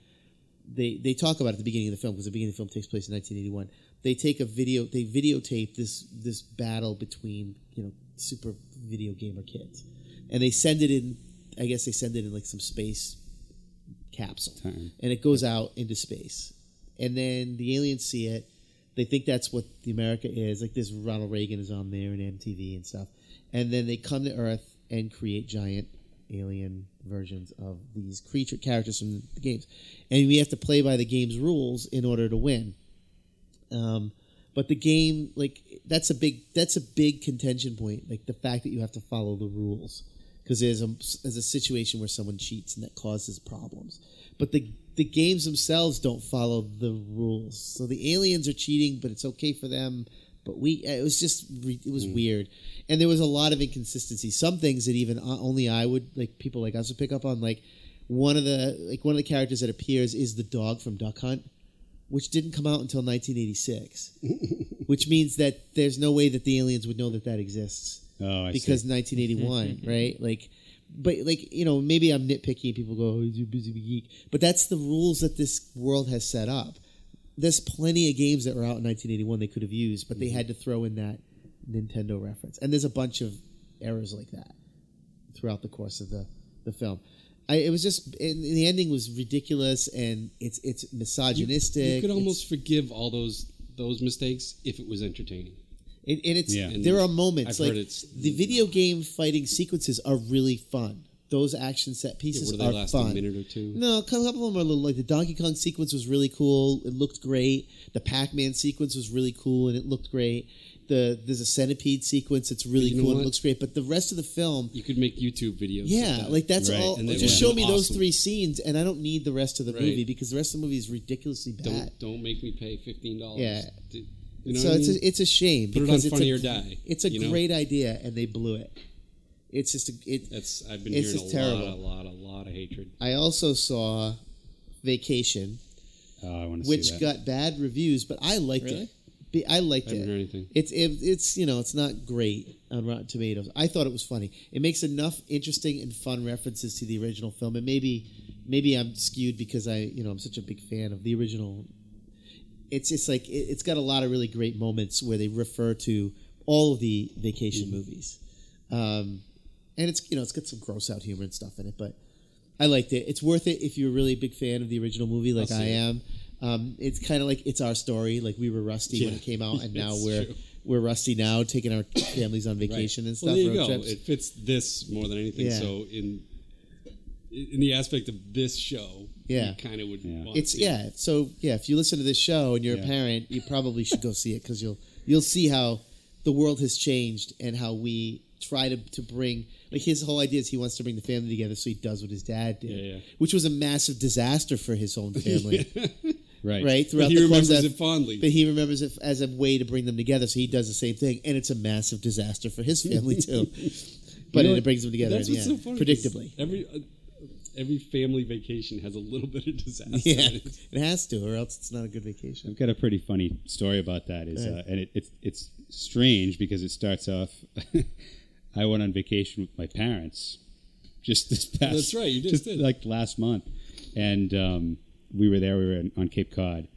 They they talk about it at the beginning of the film because the beginning of the film takes place in 1981. They take a video. They videotape this this battle between you know super video gamer kids, and they send it in. I guess they send it in like some space capsule, Time. and it goes out into space. And then the aliens see it. They think that's what the America is. Like this, Ronald Reagan is on there and MTV and stuff. And then they come to Earth and create giant alien versions of these creature characters from the games, and we have to play by the game's rules in order to win. Um, but the game, like that's a big that's a big contention point. Like the fact that you have to follow the rules, because there's a there's a situation where someone cheats and that causes problems. But the the games themselves don't follow the rules. So the aliens are cheating, but it's okay for them. But we it was just it was hmm. weird, and there was a lot of inconsistency. Some things that even only I would like people like us would pick up on. Like one of the like one of the characters that appears is the dog from Duck Hunt which didn't come out until 1986, which means that there's no way that the aliens would know that that exists Oh, I because see. 1981, mm-hmm, mm-hmm. right? Like, but like you know, maybe I'm nitpicky and people go, "Oh, you're a busy geek," but that's the rules that this world has set up. There's plenty of games that were out in 1981 they could have used, but they mm-hmm. had to throw in that Nintendo reference, and there's a bunch of errors like that throughout the course of the the film. I, it was just and the ending was ridiculous and it's it's misogynistic. you could It's- almost forgive all those those mistakes if it was entertaining. It, and it's Yeah. there are moments I've like the video game fighting sequences are really fun. Those action set Yeah, pieces they are fun. a minute or two. No, a couple of them are a little like the Donkey Kong sequence was really cool. It looked great. The Pac Man sequence was really cool and it looked great. The there's a centipede sequence. It's really You cool. and? It looks great. But the rest of the film, You could make YouTube videos. yeah, that. like that's Right. all. Just show me those three scenes, and I don't need the rest of the Right. movie because the rest of the movie is ridiculously bad. don't don't make me pay fifteen dollars. Yeah. You know so what I it's mean? a, it's a shame Put it because on it's Funny a, or Die, It's a you know? great idea, and they blew it. It's just a, it. That's I've been It's hearing a just lot, terrible. a lot, a lot of hatred. I also saw Vacation, Oh, I want to see which that. got bad reviews, but I liked Really? it. I liked I it. It's it, it's you know it's not great on Rotten Tomatoes. I thought it was funny. It makes enough interesting and fun references to the original film, and maybe maybe I'm skewed because I you know I'm such a big fan of the original. It's it's like it, it's got a lot of really great moments where they refer to all of the vacation Mm-hmm. movies, um, and it's you know it's got some gross out humor and stuff in it, but I liked it. It's worth it if you're a really big fan of the original movie, like it. am. Um, it's kind of like it's our story. Like we were rusty when it came out, and now we're true. we're rusty now, taking our families on vacation and stuff, Well, there you go. trips. It fits this more than anything. Yeah. So in in the aspect of this show, Yeah. kind of would. Yeah. Want it's to. yeah. So yeah, if you listen to this show and you're Yeah. a parent, you probably should go see it because you'll you'll see how the world has changed and how we try to to bring like his whole idea is he wants to bring the family together, so he does what his dad did, Yeah, yeah. which was a massive disaster for his own family, right. right? Throughout But he the remembers course it of, fondly. but he remembers it as a way to bring them together, so he does the same thing, and it's a massive disaster for his family too. But know it what? brings them together That's in the what's so end, funny. 'cause predictably. Every uh, every family vacation has a little bit of disaster. Yeah, it. it has to, or else it's not a good vacation. I've got a pretty funny story about that. Is uh, and it, it's it's strange because it starts off. I went on vacation with my parents just this past. That's right, you just did. like last month, and um, we were there. We were in, on Cape Cod,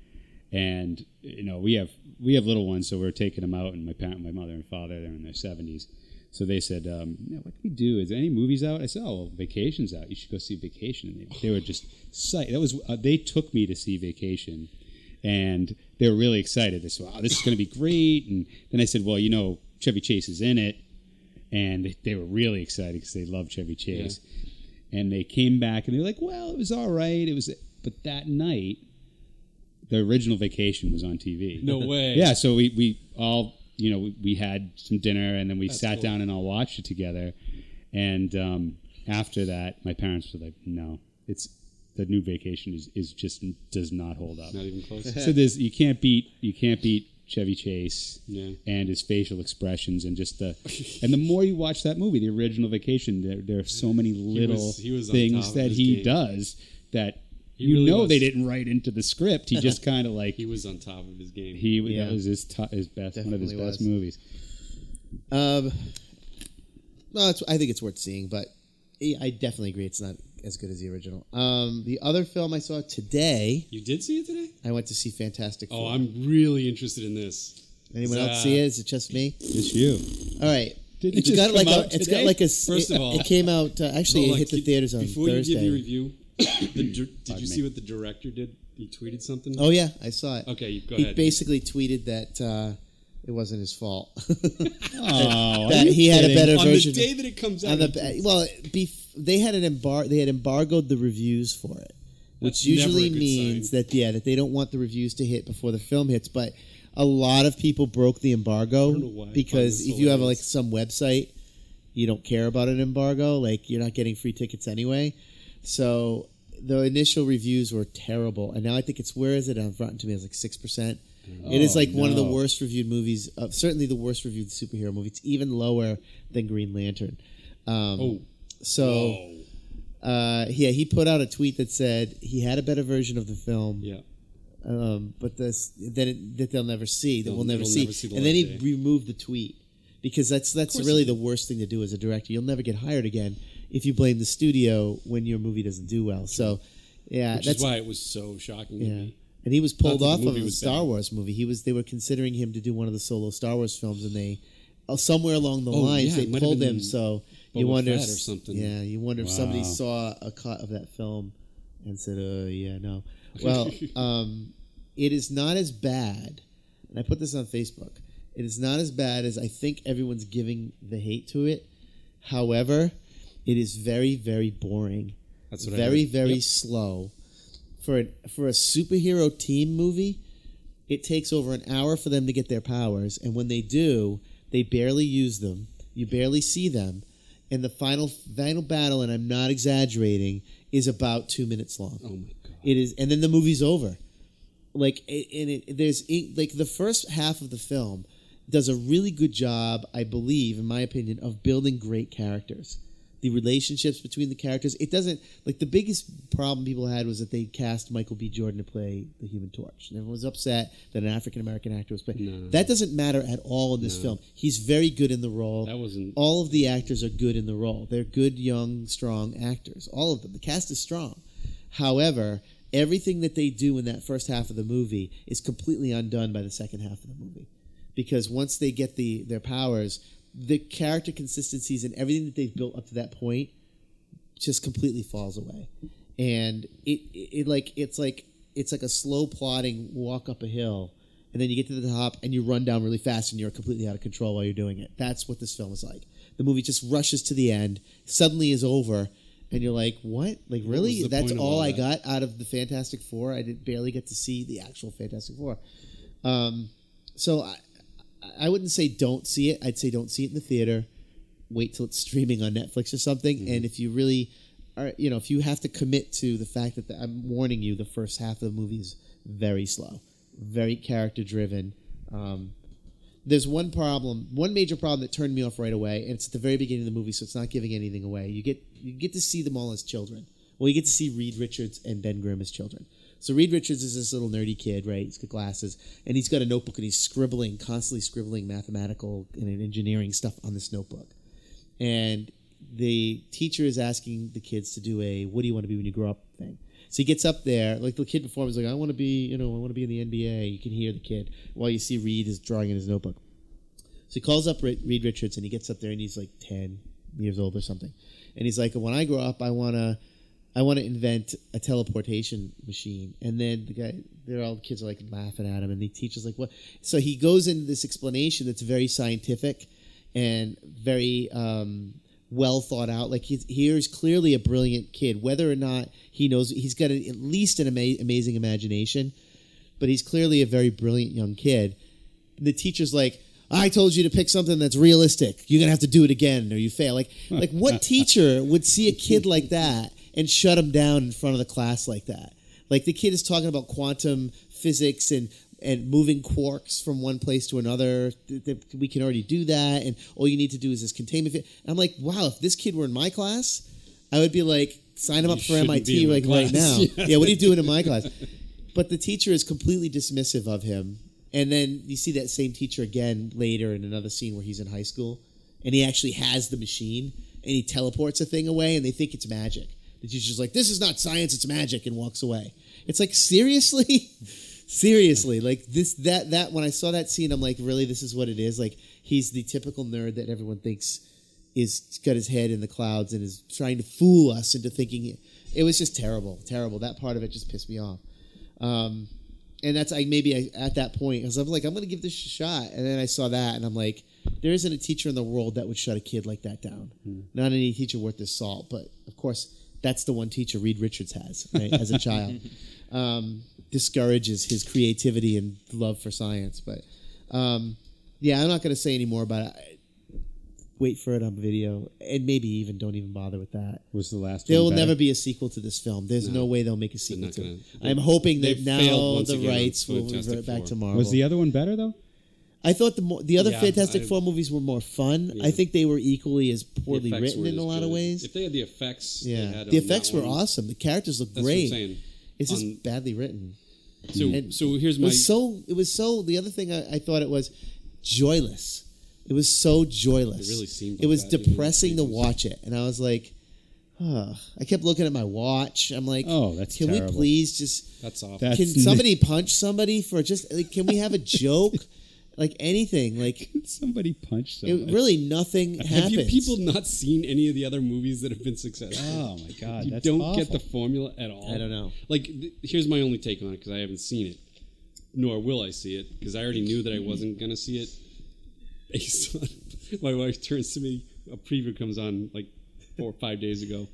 and you know we have we have little ones, so we are taking them out. And my parent, my mother and father, they're in their seventies. So they said, um, yeah, "What can we do? Is there any movies out?" I said, "Oh, well, Vacation's out. You should go see Vacation." And they, they were just psyched. That was uh, they took me to see Vacation, and they were really excited. They said, "Wow, this is going to be great!" And then I said, "Well, you know, Chevy Chase is in it," and they, they were really excited because they love Chevy Chase. And they came back and they were like, "Well, it was all right. It was," but that night, the original Vacation was on TV. No way. Yeah, so we, we all you know we, we had some dinner and then we That's sat cool. down and all watched it together. And um, after that, my parents were like, "No, it's the new Vacation is, is just does not hold up." Not even close. so there's you can't beat you can't beat Chevy Chase Yeah. and his facial expressions and just the and the more you watch that movie, the original Vacation, there, there are so many little was- he was things that he game. does that He you really know was. they didn't write into the script. He just kind of like He was on top of his game. he Yeah. that was his to, his best one of his Definitely best movies. Um, no, it's, I think it's worth seeing, but I I definitely agree it's not as good as the original. Um, the other film I saw today, you did see it today? I went to see Fantastic Oh, I'm really interested in this. Anyone Is, else see it? Is it just me? It's you. All right. Didn't it It's just got come like a. out It's got like a. s- First of all- it came out. Uh, actually, Hold it hit the theaters on Before Thursday. you give your review, the, dir- did Pardon you me. see what the director did? He tweeted something. oh yeah, I saw it. Okay, go he ahead. basically tweeted that uh, it wasn't his fault. Oh, that are you he had a kidding? better on version. the day that it comes out. on he- the well, bef- they had an embar- They had embargoed the reviews for it, which That's never usually good means sign. that yeah, that they don't want the reviews to hit before the film hits. But a lot of people broke the embargo don't know why I find because this if you have like some website you don't care about an embargo. Like you're not getting free tickets anyway. So the initial reviews were terrible, and now I think it's where is it on Rotten Tomatoes? Like six percent. it is Oh, like one of the worst reviewed movies. Of, certainly the worst reviewed superhero movie. It's even lower than Green Lantern. Um, Oh, so uh, yeah, he put out a tweet that said he had a better version of the film yeah. um, but this that it, that they'll never see that They'll- we'll never see. never see the and then he day. removed the tweet because that's that's really he the worst thing to do as a director. You'll never get hired again if you blame the studio when your movie doesn't do well. So yeah, Which that's is why it was so shocking to yeah. me. And he was pulled that the off of movie a was Star bad. Wars movie. He was they were considering him to do one of the solo Star Wars films, and they oh, somewhere along the Oh, lines yeah, they might have pulled been him. So you Boba wonder, Fett if- or something. Yeah, you wonder if somebody Wow. saw a cut of that film and said, "Uh, yeah, no." Well, um, it is not as bad, and I put this on Facebook. It is not as bad as I think everyone's giving the hate to it. However, it is very, very boring That's what very I heard. very Yep. slow for a, for a superhero team movie it takes over an hour for them to get their powers and when they do they barely use them you barely see them and the final final battle and i'm not exaggerating is about two minutes long Oh my god. it is, and then the movie's over. Like, and it, there's like the first half of the film does a really good job, I believe, in my opinion, of building great characters. The relationships between the characters. It doesn't like the biggest problem people had was that they cast Michael B. Jordan to play the Human Torch, and everyone was upset that an African American actor was playing. No. That doesn't matter at all in this No. film. He's very good in the role That wasn't. all of the actors are good in the role. They're good, young, strong actors. All of them. The cast is strong. However, everything that they do in that first half of the movie is completely undone by the second half of the movie, because once they get the their powers, the character consistencies and everything that they've built up to that point just completely falls away, and it, it, it like it's like it's like a slow plodding walk up a hill. And then you get to the top and you run down really fast and you're completely out of control while you're doing it. That's what this film is like. The movie just rushes to the end, suddenly is over, and you're like, "What? Like really? the That's all all I that? got out of the Fantastic Four? I did barely get to see the actual Fantastic Four. Um, so I, I wouldn't say don't see it. I'd say don't see it in the theater. Wait till it's streaming on Netflix or something. Mm-hmm. And if you really are, you know, if you have to commit to the fact that the, I'm warning you, the first half of the movie is very slow, very character driven. Um, there's one problem, one major problem that turned me off right away, and it's at the very beginning of the movie, so it's not giving anything away. You get you get to see them all as children. Well, you get to see Reed Richards and Ben Grimm as children. So Reed Richards is this little nerdy kid, right? He's got glasses, and he's got a notebook, and he's scribbling, constantly scribbling mathematical and engineering stuff on this notebook. And the teacher is asking the kids to do a "What do you want to be when you grow up?" thing. So he gets up there, like the kid before him is like, "I want to be, you know, I want to be in the NBA." You can hear the kid while you see Reed is drawing in his notebook. So he calls up Reed Richards and he gets up there and he's like ten years old or something, and he's like, "When I grow up, I want to, I want to invent a teleportation machine." And then the guy, they're all the kids are like laughing at him, and the teacher's like, "What?" So he goes into this explanation that's very scientific and very um, well thought out. Like he's here's clearly a brilliant kid, whether or not he knows he's got a, at least an ama- amazing imagination, but he's clearly a very brilliant young kid. The teacher's like, "I told you to pick something that's realistic. You're gonna have to do it again, or you fail." Like, like what teacher would see a kid like that and shut him down in front of the class like that? Like the kid is talking about quantum physics and and moving quarks from one place to another. Th- th- We can already do that, and all you need to do is this containment. fi- I'm like, wow, if this kid were in my class, I would be like, sign him up for MIT like right now. Yeah. yeah, what are you doing in my class? But the teacher is completely dismissive of him, and then you see that same teacher again later in another scene where he's in high school, and he actually has the machine, and he teleports a thing away, and they think it's magic. The teacher's like, "This is not science; it's magic," and walks away. It's like seriously. seriously like this that that when i saw that scene i'm like really this is what it is? Like he's the typical nerd that everyone thinks is got his head in the clouds and is trying to fool us into thinking it, was just terrible terrible. That part of it just pissed me off. Um, and that's I maybe I, at that point because I'm like I'm gonna give this a shot. And then I saw that and I'm like there isn't a teacher in the world that would shut a kid like that down. Not any teacher worth his salt but of course that's the one teacher Reed Richards has right, as a child um, discourages his creativity and love for science but um, yeah I'm not gonna say any more about it wait for it on video, and maybe even don't even bother with that. Was the last There one will better? never be a sequel to this film. There's no, No. way they'll make a sequel to gonna- it. I'm hoping that now the rights will revert back Four. to Marvel. Was the other one better though? I thought the mo- the other Yeah, Fantastic I- Four movies were more fun. Yeah. I think they were equally as poorly effects written weren't in a as lot of good. ways. If they had the effects, they Yeah, had the on that effects were one, awesome. The characters look That's great. what I'm saying. It's just On- badly written. So, And so here's It my. was so. It was so. The other thing I, I thought it was joyless. It was so joyless. It really seemed It like was that, the depressing to watch it, and I was like, huh. I kept looking at my watch. I'm like, Oh, that's Can terrible. we please just? that's awful. That- Can That's somebody punch somebody for just? Like, can we have a joke? like anything? Like Somebody punched it, somebody. really nothing have you people not seen any of the other movies that have been successful? Oh my god, you don't awful. get the formula at all. I don't know. Like, th- here's my only take on it because I haven't seen it, nor will I see it because I already knew that I wasn't gonna see it. Based on my wife turns to me, a preview comes on like four or five days ago.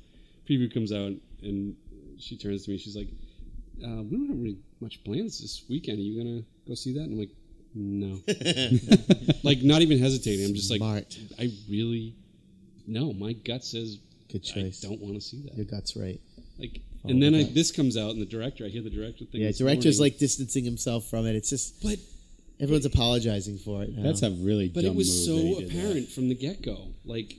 Preview comes out and she turns to me. She's like, uh, "We don't have really much plans this weekend. Are you gonna go see that?" And I'm like, "No." like, not even hesitating. I'm just like, Smart. I really, no. My gut says Good choice. I don't want to see that. Your guts right. Like, Oh, and then I, this comes out, and the director, I hear the director thing. Yeah, director's morning, like distancing himself from it. It's just but everyone's apologizing for it. Now. That's a really but dumb it was move so did that. apparent from the get go. Like,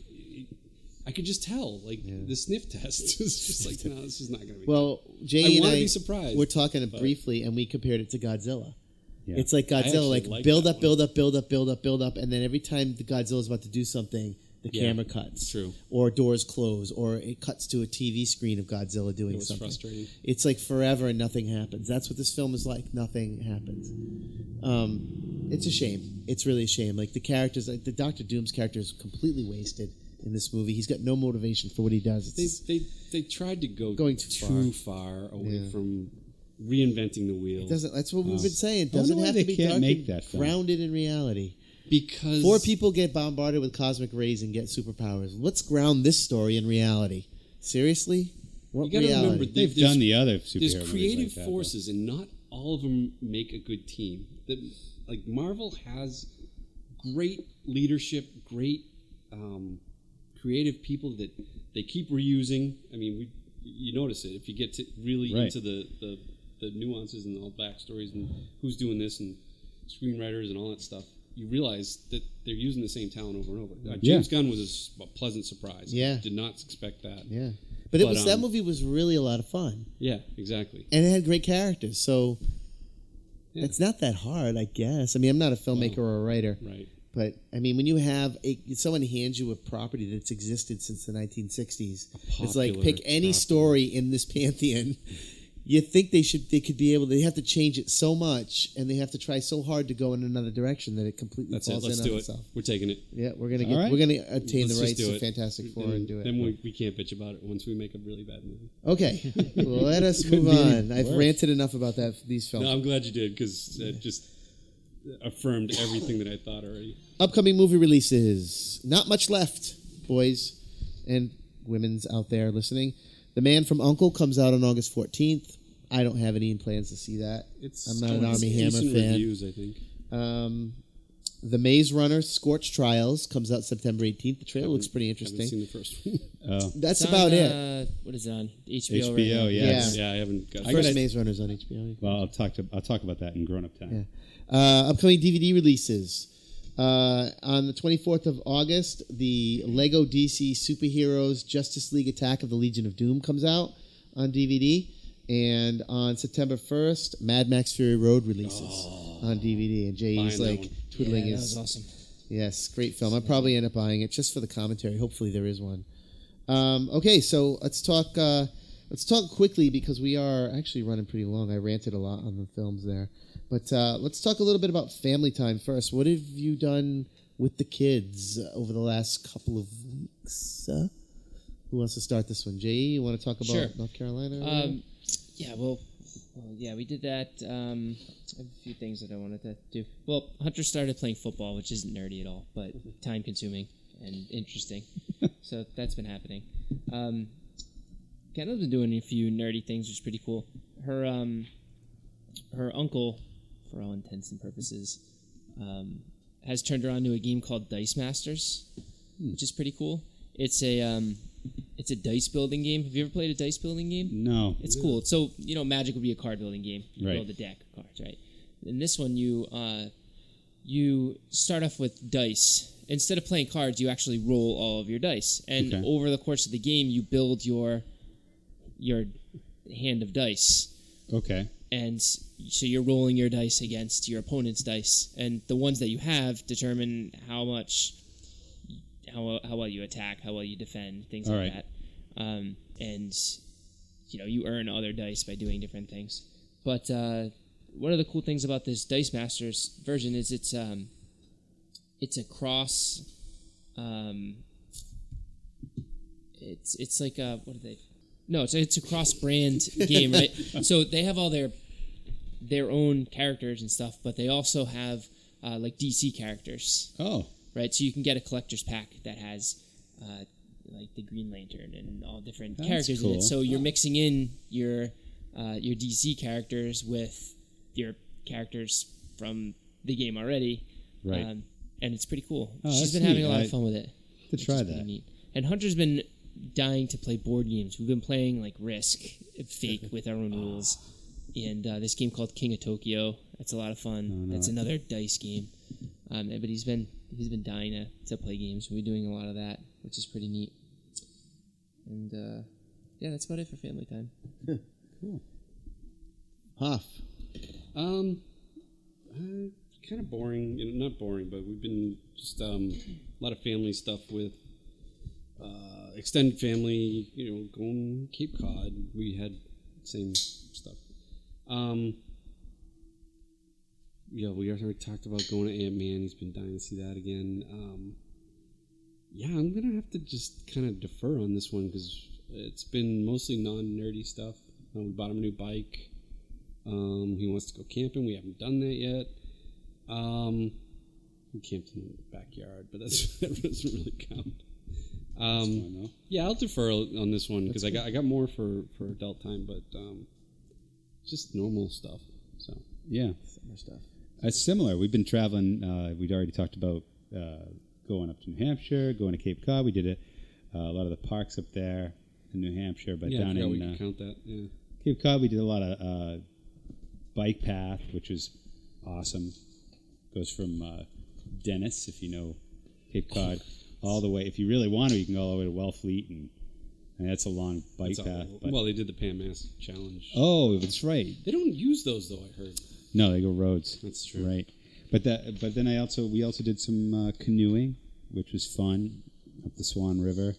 I could just tell. Like the sniff test is just like, no, this is not going to be. Well, Jay I and I be surprised, we're talking briefly, and we compared it to Godzilla. Yeah. It's like Godzilla, like, like build up, build up, build up, build up, build up, and then every time the Godzilla's about to do something, the Yeah, camera cuts, true. or doors close, or it cuts to a TV screen of Godzilla doing it was something. frustrating. It's like forever and nothing happens. That's what this film is like. Nothing happens. Um, it's a shame. It's really a shame. Like the characters, like the Doctor Doom's character is completely wasted in this movie. He's got no motivation for what he does. They, It's, they they tried to go Going too far away Yeah. from reinventing the wheel it doesn't. That's what we've been saying. It I doesn't have they to be can't dark make and that film. grounded in reality. because Four people get bombarded with cosmic rays and get superpowers. Let's ground this story in reality. Seriously? What You gotta reality? remember, They've done the other superhero there's creative like that, though. forces and not all of them make a good team that like marvel has great leadership great um, creative people that they keep reusing i mean we you notice it if you get to really Right. into the, the the nuances and all the backstories and who's doing this and screenwriters and all that stuff you realize that they're using the same talent over and over uh, Yeah. james gunn was a s- a, pleasant surprise Yeah. did not expect that Yeah. But it But, was that um, movie was really a lot of fun. yeah exactly And it had great characters. So Yeah. it's not that hard, I guess. I mean, I'm not a filmmaker or a writer. right But I mean, when you have a, someone hands you a property that's existed since the 1960s, it's like pick any property. story in this pantheon. You think they should, they could be able. They have to change it so much, and they have to try so hard to go in another direction that it completely that's it falls let's in do on it itself. we're taking it Yeah, we're gonna All get, right. we're gonna attain Let's the rights to it. Fantastic Four then, and do it. Then we, we can't bitch about it once we make a really bad movie. Okay, let us move on. I've worse. ranted enough about that these films. No, I'm glad you did because it just affirmed everything that I thought already. upcoming movie releases. Not much left, boys and women's out there listening. The Man from Uncle comes out on August 14th. I don't have any plans to see that. It's I'm not an Armie Hammer fan. Reviews, I think. Um, the Maze Runner Scorch Trials comes out September 18th. The trailer looks pretty interesting. Haven't interesting. seen the first one. Oh, That's It's about on, it. Uh, what is it on HBO? HBO, right now? yeah. Yeah. yeah, I haven't got. I First gotta- Maze Runner's on HBO. Well, I'll talk to I'll talk about that in grown up time. Yeah. Uh, upcoming DVD releases. Uh, on the 24th of August, the Lego DC Superheroes Justice League Attack of the Legion of Doom comes out on DVD. And on September 1st, Mad Max Fury Road releases on DVD. And Jay's Buying that like twiddling Yeah, that his. was awesome. Yes, great film. I'll probably end up buying it just for the commentary. Hopefully, there is one. Um, okay, so let's talk. Uh, let's talk quickly because we are actually running pretty long. I ranted a lot on the films there, but uh, let's talk a little bit about family time first. What have you done with the kids over the last couple of weeks? Uh, who wants to start this one? Jay, you want to talk about Sure. North Carolina? Um, yeah, well, well, yeah, we did that. Um, I have a few things that I wanted to do. Well, Hunter started playing football, which isn't nerdy at all, but time consuming and interesting. so that's been happening. Um, Kendall's been doing a few nerdy things, which is pretty cool. Her um, her uncle, for all intents and purposes, um, has turned her on to a game called Dice Masters. which is pretty cool. It's a um, it's a dice building game. Have you ever played a dice building game? No. It's cool. So you know, Magic would be a card building game. You Right. build a deck of cards, right? In this one, you uh, you start off with dice. Instead of playing cards, you actually roll all of your dice, and Okay. over the course of the game, you build your your hand of dice Okay. and so you're rolling your dice against your opponent's dice, and the ones that you have determine how much, how how well you attack, how well you defend, things All like right. that. Um, and you know you earn other dice by doing different things. But uh, one of the cool things about this Dice Masters version is it's um, it's a cross. Um, it's it's like a what are they? No, it's a, it's a cross brand game, right? So they have all their their own characters and stuff, but they also have uh, like DC characters, Oh. Right? So you can get a collector's pack that has uh, like the Green Lantern and all different That's characters in it. So you're mixing in your uh, your DC characters with your characters from the game already, Right. Um, and it's pretty cool. Oh, She's been having neat. a lot I- of fun with it. To try that. neat. And Hunter's been dying to play board games. We've been playing like Risk, Fake with our own rules, and uh, this game called King of Tokyo. That's a lot of fun. no, That's I- another dice game. Um, but he's been he's been dying to, to play games. We're doing a lot of that, which is pretty neat. And uh, yeah, that's about it for family time. Cool. Huff. Um, uh, kind of boring. You know, not boring, but we've been just um, a lot of family stuff with uh, extended family. You know, going Cape Cod. We had same stuff. Um, yeah, we already talked about going to Ant Man. He's been dying to see that again. Um, yeah, I'm gonna have to just kind of defer on this one because it's been mostly non-nerdy stuff. Uh, we bought him a new bike. Um, he wants to go camping. We haven't done that yet. Um, we camped in the backyard, but that's, that doesn't really count. Um, fun, though. yeah, I'll defer on this one because I got I got more for for adult time, but um, just normal stuff. So Yeah. Summer stuff. It's similar. We've been traveling. Uh, we'd already talked about uh, going up to New Hampshire, going to Cape Cod. We did a, uh, a lot of the parks up there in New Hampshire, but yeah, down we in could uh, count that. Yeah. Cape Cod, we did a lot of uh, bike path, which was awesome. Goes from uh, Dennis, if you know Cape Cod, all the way. If you really want to, you can go all the way to Wellfleet, and, and that's a long bike That's path. Well, they did the Pan Mass challenge. oh, that's right. They don't use those though. I heard. No, they go roads. That's true. Right, but that. But then I also we also did some uh, canoeing, which was fun up the Swan River.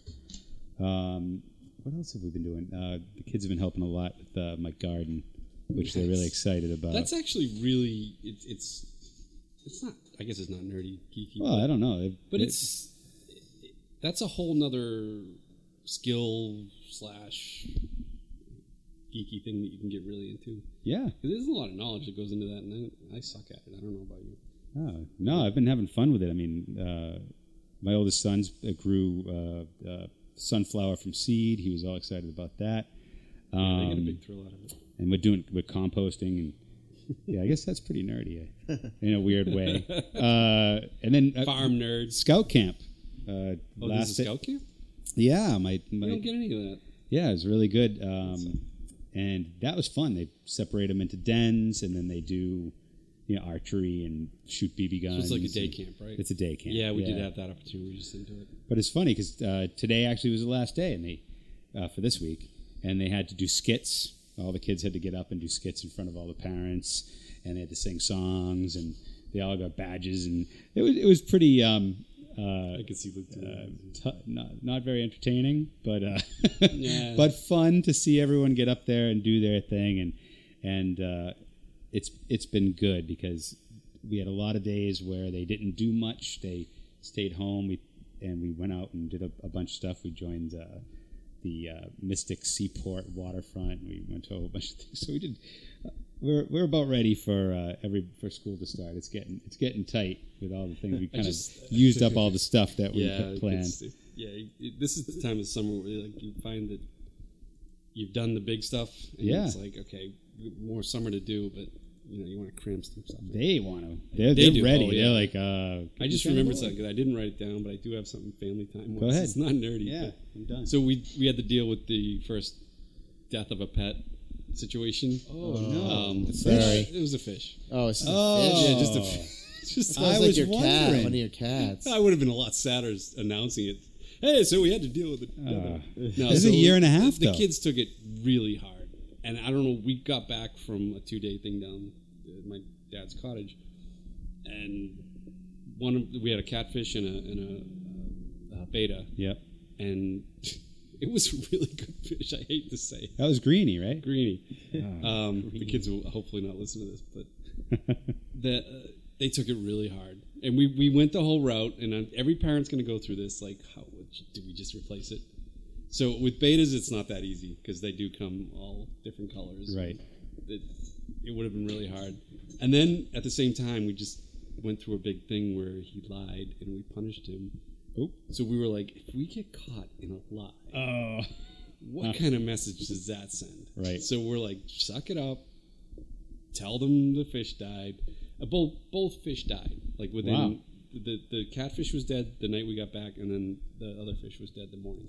Um, what else have we been doing? Uh, the kids have been helping a lot with uh, my garden, which they're really excited about. That's actually really. It's it's it's not. I guess it's not nerdy, geeky. well, but- I don't know, They- But they- it's that's a whole nother skill slash geeky thing that you can get really into. yeah. There's a lot of knowledge that goes into that, and I, I suck at it. I don't know about you. Oh, no, I've been having fun with it. I mean, uh, my oldest son's uh, grew uh, uh, sunflower from seed. He was all excited about that. I get a Um, big thrill out of it. and we're doing we're composting and yeah, I guess that's pretty nerdy eh, in a weird way. Uh, and then uh, Farm nerd scout camp. Uh, Oh, last a scout camp. yeah, my, you don't get any of that. yeah, it was really good. Um, and that was fun. They separate them into dens, and then they do you know archery and shoot BB So guns. it's like a day camp, right? It's a day camp. yeah, we did have that opportunity. We just didn't do it. But it's funny because uh, today actually was the last day, and they uh, for this week, and they had to do skits. All the kids had to get up and do skits in front of all the parents, and they had to sing songs, and they all got badges, and it was it was pretty. Um, uh, I could see the. uh, t- not not very entertaining, but uh, Yeah. but fun to see everyone get up there and do their thing, and and uh, it's it's been good because we had a lot of days where they didn't do much. They stayed home. We and we went out and did a, a bunch of stuff. We joined uh, the uh, Mystic Seaport waterfront. We went to a whole bunch of things. So we did. We're, we're about ready for uh, every for school to start. It's getting it's getting tight with all the things we kind just- of used up all the stuff that we yeah, had planned. it's- yeah. it- this is the time of summer where like you find that you've done the big stuff. And Yeah. it's like okay, more summer to do, but you know you want to cram some stuff. in. They want to. They're, They they're ready. Oh, yeah. They're like. Uh, I just remembered something 'cause I didn't write it down, but I do have something family time. Go wise. ahead. It's not nerdy. Yeah, but- I'm done. So we we had to deal with the first death of a pet situation. oh no. Um, Sorry. It was a fish. Oh, it's just Oh. a fish. Yeah, just a fish. Just Sounds I like was your cat, wondering. one of your cats. I would have been a lot sadder announcing it. Hey, so we had to deal with it. Uh, No, this is so a year and a half, The though. kids took it really hard, and I don't know. We got back from a two day thing down at my dad's cottage, and one of we had a catfish and a, and a, a betta, Yep. and it was really good fish. I hate to say, That was Greeny, right? greeny. Um, the kids will hopefully not listen to this, but the, uh, they took it really hard, and we, we went the whole route. And uh, every parent's going to go through this. Like, how did we just replace it? So with bettas, it's not that easy because they do come all different colors. right. It, it would have been really hard. And then at the same time, we just went through a big thing where he lied, and we punished him. Oh. So we were like, if we get caught in a lie, Oh. what kind of message does that send? Right. So we're like, suck it up. Tell them the fish died. Uh, both both fish died. Like within Wow. the the catfish was dead the night we got back, and then the other fish was dead the morning.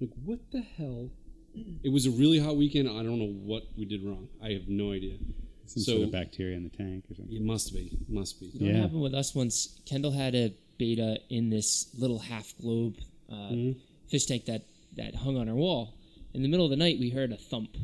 Like what the hell? It was a really hot weekend. I don't know what we did wrong. I have no idea. Some so sort of bacteria in the tank or something. it must be, must be. You know Yeah. what happened with us once? Kendall had a betta in this little half globe uh, fish tank that, that hung on our wall. In the middle of the night, we heard a thump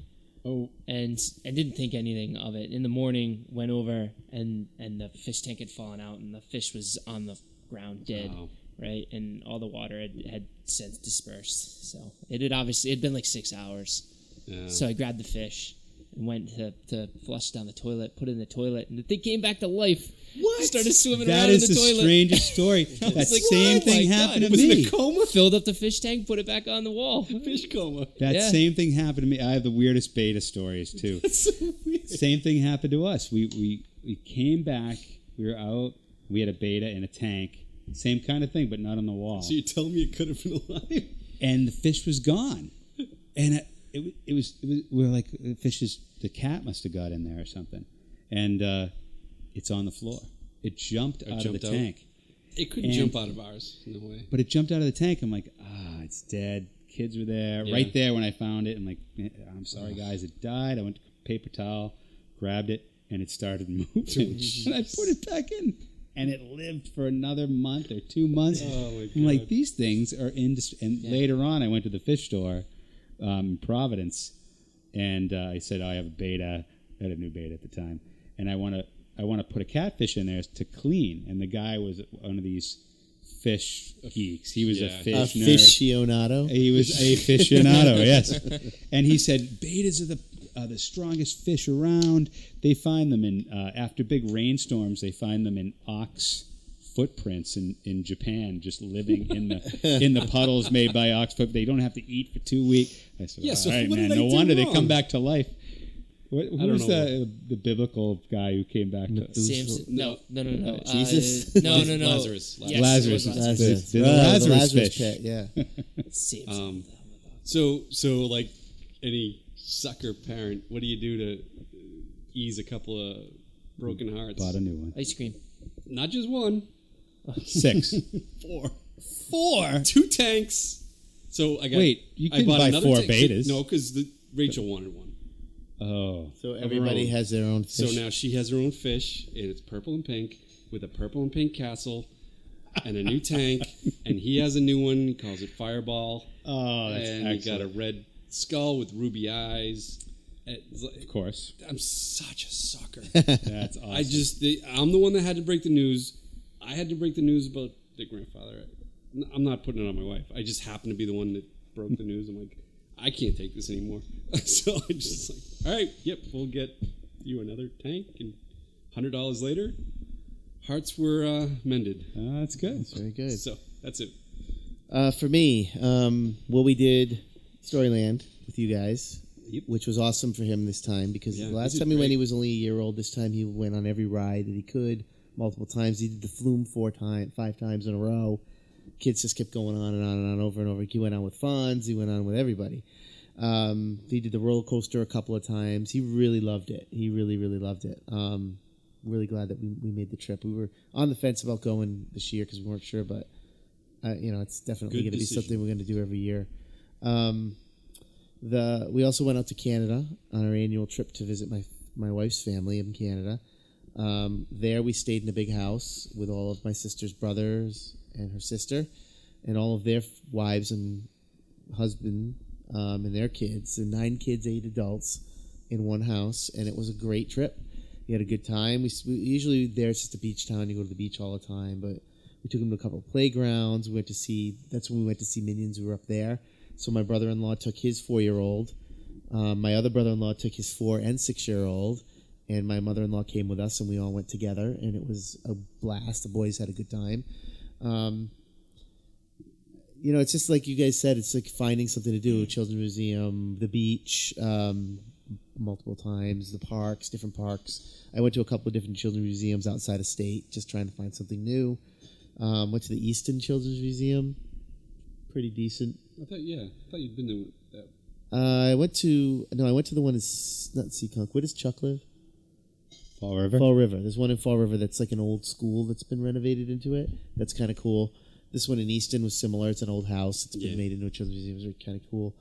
Oh. and and didn't think anything of it. In the morning, went over and and the fish tank had fallen out and the fish was on the ground dead. Wow. Right, and all the water had, had since dispersed. So it had obviously it had been like six hours. Yeah. So I grabbed the fish and went to, to flush down the toilet, put it in the toilet, and the thing came back to life. What? Started swimming That around is in the, the toilet. strangest story. that like, same thing my happened God, to was in me. a coma. Filled up the fish tank, put it back on the wall. Fish coma. That Yeah. same thing happened to me. I have the weirdest betta stories too. so weird. same thing happened to us. We we we came back. We were out. We had a betta in a tank. Same kind of thing, but not on the wall. So you're telling me it could have been alive? and the fish was gone. And it, it, it, was, it was we were like the fish is the cat must have got in there or something, and uh, it's on the floor. It jumped out jumped of out? the tank, It couldn't And- jump out of ours. No way. but it jumped out of the tank. I'm like, ah, it's dead. Kids were there Yeah. right there when I found it. I'm like, "Eh, I'm sorry guys, it died. I went to paper towel, grabbed it, and it started moving, and I put it back in. And it lived for another month or two months. Oh, my I'm like, these things are industry. And later on, I went to the fish store um, in Providence, and uh, I said, I have a betta. I had a new betta at the time, and I want to I want to put a catfish in there to clean. And the guy was one of these fish geeks. He was a Yeah. A fish nerd. aficionado. He was a aficionado, yes. And he said bettas are the uh, the strongest fish around. They find them in uh, after big rainstorms. They find them in ox footprints in, in Japan, just living in the in the puddles made by ox foot. They don't have to eat for two weeks. I said, Yeah, "All so right, what man. did I No do wonder they come back to life." What, who was know. the the biblical guy who came back to Samson. No, no, no, no. Uh, Jesus? no, no, no. Lazarus. Yes, Lazarus? it was Lazarus. Lazarus, The, the Oh, the Lazarus, Lazarus fish. pit, yeah. Samson. Um, so, so like any sucker parent, what do you do to ease a couple of broken hearts? Bought a new one. Ice cream. Not just one, Six. four, Four. two tanks. So I got. Wait, you I couldn't bought buy another four tank. bettas. No, because Rachel wanted one. Oh. So everybody own. has their own fish. So now she has her own fish, and it's purple and pink with a purple and pink castle and a new tank. And he has a new one. He calls it Fireball. Oh, that's and he got a red skull with ruby eyes. It's like- Of course. I'm such a sucker. That's awesome. I just, the, I'm the one that had to break the news. I had to break the news about the grandfather. I'm not putting it on my wife. I just happened to be the one that broke the news. I'm like, I can't take this anymore. so I just like, all right, yep, we'll get you another tank. And hundred dollars later, hearts were uh, mended. Oh, that's good. That's very good. So that's it. Uh, for me, um, well, we did Storyland with you guys, Yep. which was awesome for him this time because Yeah, the last time he went, he was only a year old. This time, he went on every ride that he could, multiple times. He did the flume four times, five times in a row. Kids just kept going on and on and on over and over. He went on with Fonz. He went on with everybody. Um, he did the roller coaster a couple of times. He really loved it. He really, really loved it. Um, really glad that we, we made the trip. We were on the fence about going this year because we weren't sure, but uh, you know, it's definitely going to be something we're going to do every year. Um, the we also went out to Canada on our annual trip to visit my my wife's family in Canada. Um, there we stayed in a big house with all of my sister's brothers and her sister, and all of their wives and husband um, and their kids. And nine kids, eight adults in one house, and it was a great trip. We had a good time. We, we usually there it's just a beach town. You go to the beach all the time, but we took them to a couple of playgrounds. We went to see. That's when we went to see Minions. We were up there. So my brother-in-law took his four-year-old. Um, my other brother-in-law took his four and six-year-old, and my mother-in-law came with us, and we all went together, and it was a blast. The boys had a good time. Um, you know, it's just like you guys said. It's like finding something to do. Children's Museum, the beach, um, multiple times, the parks, different parks. I went to a couple of different children's museums outside of state, just trying to find something new. Um, went to the Easton Children's Museum, pretty decent. I thought, yeah, I thought you'd been to that. Uh, I went to no, I went to the one in not Seekonk. Where does Chuck live? Fall River. Fall River. There's one in Fall River that's like an old school that's been renovated into it. That's kind of cool. This one in Easton was similar. It's an old house. It's been Yeah. made into a children's museum. It's really kind of cool.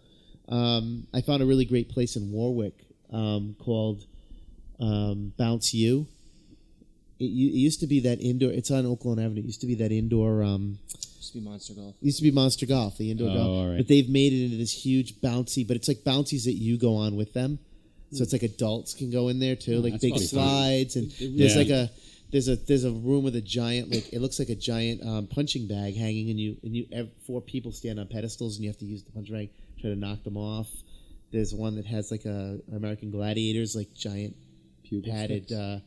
Um, I found a really great place in Warwick um, called um, Bounce U. It, it used to be that indoor. It's on Oakland Avenue. It used to be that indoor. Um, Used to be Monster Golf. used to be Monster Golf, the indoor Oh, golf. all right. But they've made it into this huge bouncy. But it's like bouncies that you go on with them. So it's like adults can go in there too, like that's big probably fun. slides, and there's really- like a there's a there's a room with a giant like it looks like a giant um, punching bag hanging, and you and you ev- four people stand on pedestals, and you have to use the punching bag try to knock them off. There's one that has like a American Gladiators like giant Pugil padded. sticks. Uh,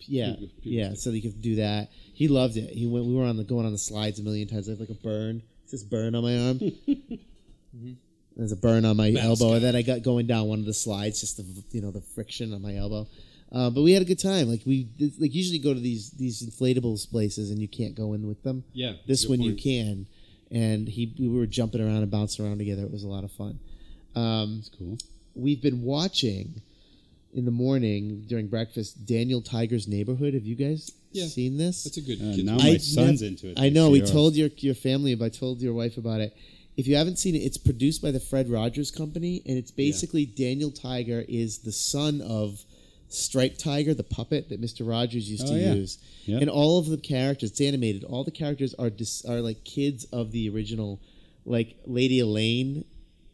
yeah, Pugil- pugil yeah. So you could do that. He loved it. He went. We were on the going on the slides a million times. I have like a burn. It's this burn on my arm. There's a burn on my Mascot. elbow that I got going down one of the slides. Just the you know the friction on my elbow. Uh, but we had a good time. Like we like usually go to these these inflatables places and you can't go in with them. Yeah, This good one you can. And he we were jumping around and bouncing around together. It was a lot of fun. Um, That's cool. we've been watching in the morning during breakfast Daniel Tiger's Neighborhood. Have you guys Yeah. seen this? That's a good Uh, now my I son's nev- into it. I this know. We year. told your your family, but I told your wife about it. If you haven't seen it, it's produced by the Fred Rogers Company, and it's basically Daniel Tiger is the son of Striped Tiger, the puppet that Mister Rogers used Oh, to yeah. use. Yep. And all of the characters, it's animated. All the characters are dis, are like kids of the original, like Lady Elaine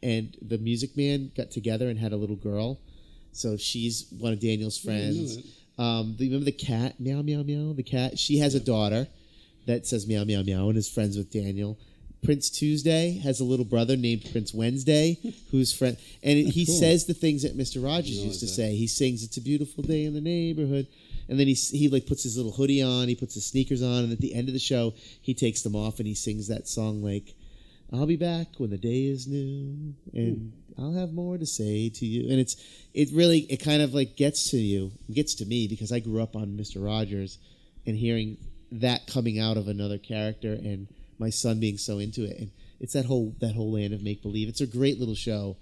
and the Music Man got together and had a little girl. So she's one of Daniel's I didn't know friends. Um, do you remember the cat? Meow meow meow. The cat. She has a daughter that says meow meow meow and is friends with Daniel. Prince Tuesday has a little brother named Prince Wednesday, who's friend, and he cool. says the things that Mister Rogers used to that. say. He sings "It's a beautiful day in the neighborhood," and then he he like puts his little hoodie on, he puts his sneakers on, and at the end of the show, he takes them off and he sings that song like, "I'll be back when the day is new, and hmm. I'll have more to say to you." And it's it really it kind of like gets to you, gets to me because I grew up on Mister Rogers, and hearing that coming out of another character and my son being so into it. And it's that whole that whole land of make believe it's a great little show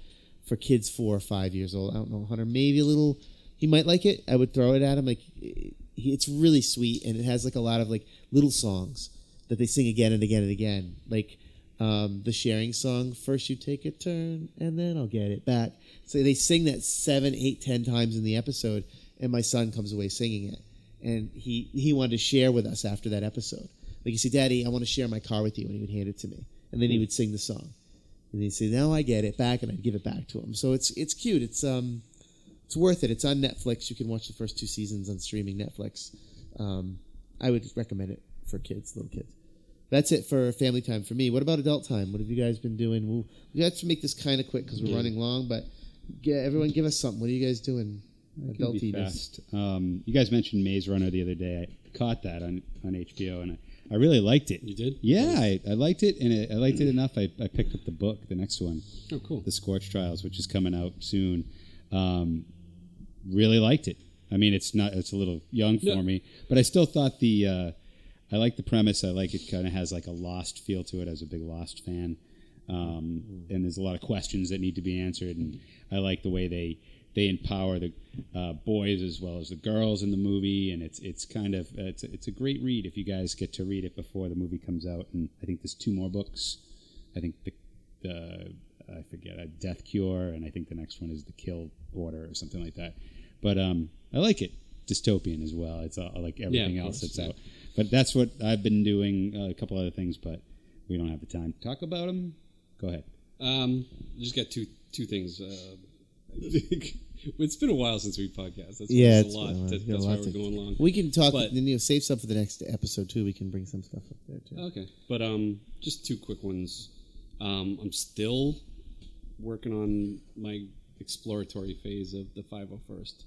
for kids four or five years old. I don't know hunter maybe a little he might like it. I would throw it at him like it's really sweet and it has like a lot of like little songs that they sing again and again and again. Like um, the sharing song first you take a turn and then i'll get it back. So they sing that seven eight ten times in the episode and my son comes away singing it. And he he wanted to share with us after that episode like you say daddy i want to share my car with you and he would hand it to me and then he would sing the song. And he'd say now i get it back and i'd give it back to him. So it's it's cute. It's um it's worth it. It's on netflix. You can watch the first two seasons on streaming netflix. Um, i would recommend it for kids little kids. That's it for family time for me. What about adult time? What have you guys been doing? We'll, we have to make this kind of quick because we're Yeah. running long but yeah, everyone give us something. What are you guys doing? Adultiness. fast. Um, you guys mentioned Maze Runner the other day. I caught that on, on HBO, and I, really liked it. You did? Yeah, I, I liked it, and it, I liked it enough. I, I picked up the book, the next one, Oh, cool. The Scorch Trials, which is coming out soon. Um, really liked it. I mean, it's not it's a little young for Yeah. me, but I still thought the uh, I like the premise. I like it kind of has like a Lost feel to it. I was a big Lost fan. um, and there's a lot of questions that need to be answered. And I like the way they they empower the uh, boys as well as the girls in the movie, and it's it's kind of it's it's a great read if you guys get to read it before the movie comes out. And I think there's two more books. I think the the I forget a Death Cure, and I think the next one is the Kill Order or something like that. But um, I like it dystopian as well. It's uh, like everything of else course, that's yeah. out. But that's what I've been doing. Uh, a couple other things, but we don't have the time to talk about them. Go ahead. Um, just got two two things. Uh, it's been a while since we podcast. That's Yeah, that's it's a lot. been a while. That, Got a that's why lot we're going long. We can talk. But- then you know, save some for the next episode too. We can bring some stuff up there too. Okay, but um, just two quick ones. Um, I'm still working on my exploratory phase of the 501st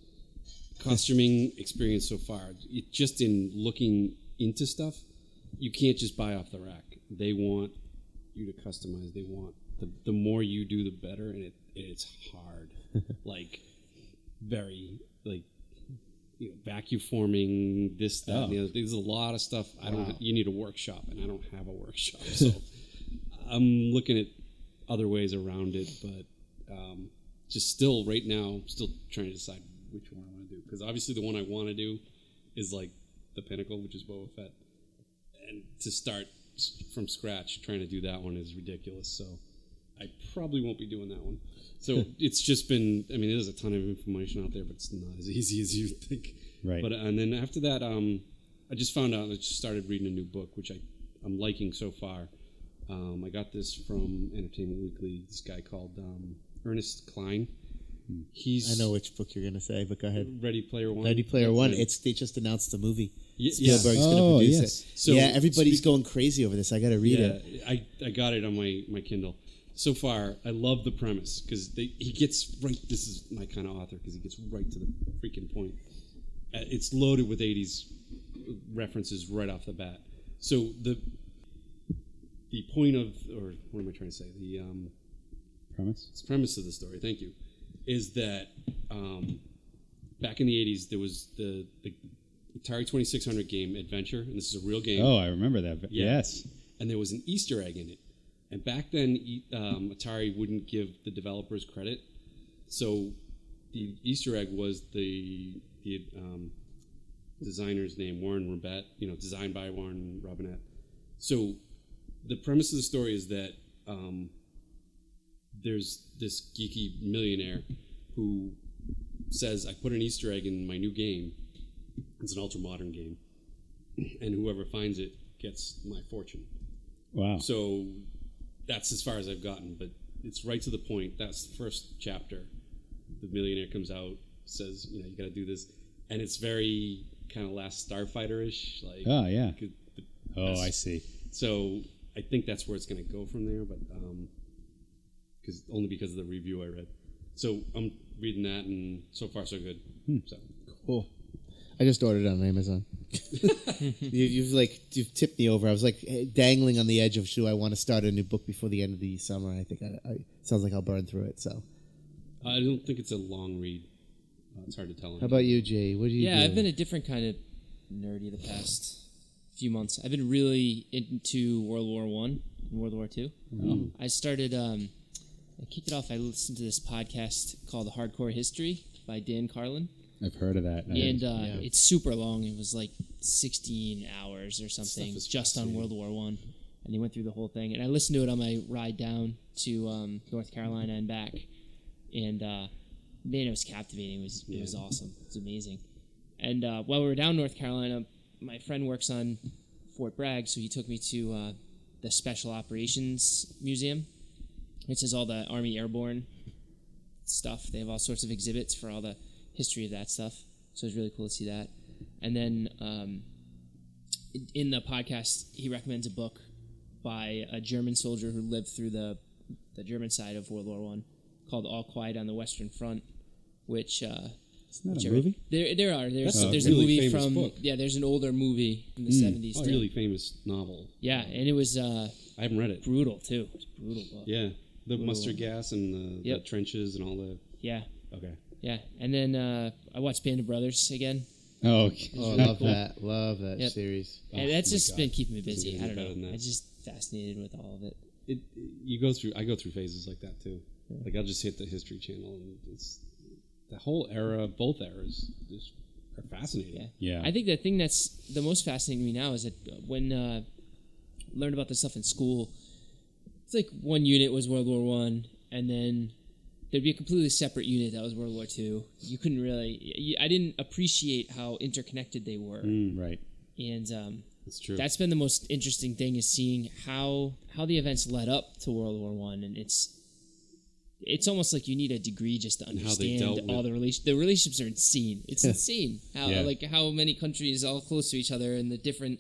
costuming experience so far. It, just in looking into stuff, you can't just buy off the rack. They want you to customize. They want the the more you do, the better, and it it's hard. like very like you know, vacuum forming this that and the Oh. other. There's a lot of stuff. I don't. You need a workshop, and I don't have a workshop, so I'm looking at other ways around it. But um, just still right now, still trying to decide which one I want to do because obviously the one I want to do is like the pinnacle, which is Boba Fett, and to start from scratch trying to do that one is ridiculous. So I probably won't be doing that one. So it's just been. I mean, there's a ton of information out there, but it's not as easy as you think. Right. But and then after that, um, I just found out. I just started reading a new book, which I I'm liking so far. Um, I got this from Entertainment Weekly. This guy called um, Ernest Cline. He's I know which book you're gonna say, but go ahead. Ready Player One. Ready Player One. Yeah. It's they just announced the movie. Y- yeah. Spielberg's Oh, gonna produce yes. it. So, yeah, everybody's speak- going crazy over this. I got to read yeah, it. I, I got it on my, my Kindle. So far, I love the premise because he gets right. This is my kind of author because he gets right to the freaking point. Uh, It's loaded with '80s references right off the bat. So the the point of, or what am I trying to say? The um, Promise. the premise of the story, thank you, is that um, back in the '80s there was the the Atari 2600 game Adventure, and this is a real game Oh, I remember that. Yeah. Yes. and there was an Easter egg in it. And back then, um, Atari wouldn't give the developers credit, so the Easter egg was the the um, designer's name, Warren Robet. You know, designed by Warren Robinett. So the premise of the story is that um, there's this geeky millionaire who says, "I put an Easter egg in my new game. It's an ultra modern game, and whoever finds it gets my fortune." Wow. So that's as far as I've gotten, but it's right to the point. That's the first chapter. The millionaire comes out, says, you know, you got to do this, and it's very kind of Last Starfighter ish. Like, Oh, yeah. the Oh, I see. So I think that's where it's going to go from there, but um, because only because of the review I read. So I'm reading that, and so far so good. Hmm. So Cool. I just ordered it on Amazon. you, you've like you've tipped me over. I was like dangling on the edge of do I want to start a new book before the end of the summer? I think I, I sounds like I'll burn through it. So, I don't think it's a long read. Uh, it's hard to tell. how about you, Jay? What do you? Yeah, do? I've been a different kind of nerdy the past few months. I've been really into World War One and World War Two. I started. Um, I kicked it off. I listened to this podcast called Hardcore History by Dan Carlin, I've heard of that. and uh, it's super long. It was like 16 hours or something just on World War One, and he went through the whole thing. And I listened to it on my ride down to um, North Carolina and back, and uh, man, it was captivating. It was it was awesome. It was amazing. And uh, while we were down North Carolina, my friend works on Fort Bragg, so he took me to uh, the Special Operations Museum, which is all the Army Airborne stuff. They have all sorts of exhibits for all the history of that stuff. So it was really cool to see that. And then um, in- in the podcast, he recommends a book by a German soldier who lived through the the German side of World War One, called All Quiet on the Western Front, which uh, Isn't that which a I- movie? There, there are. There's, That's a there's really a movie from book. yeah. There's an older movie in the seventies. Oh, really famous novel. Yeah, and it was uh, I haven't read it. brutal too. It brutal book. Yeah, the mustard gas and the, Yep. the trenches and all the. Yeah, Okay. Yeah. And then uh, I watched Band of Brothers again, Oh, okay. Oh, I love that. Love that Yep. series. and that's Oh just God. been keeping me busy. I don't know. I'm just fascinated with all of it. it, you go through. I go through phases like that too. Like I'll just hit the History Channel, and it's the whole era, both eras, just are fascinating. Yeah. I think the thing that's the most fascinating to me now is that when uh, learned about this stuff in school, it's like one unit was World War One, and then there'd be a completely separate unit that was World War II. You couldn't really, I didn't appreciate how interconnected they were, Mm, right. and um, It's true. that's been the most interesting thing is seeing how how the events led up to World War One, and it's it's almost like you need a degree just to understand all the relation. The relationships are insane. It's insane how Yeah. like how many countries all close to each other and the different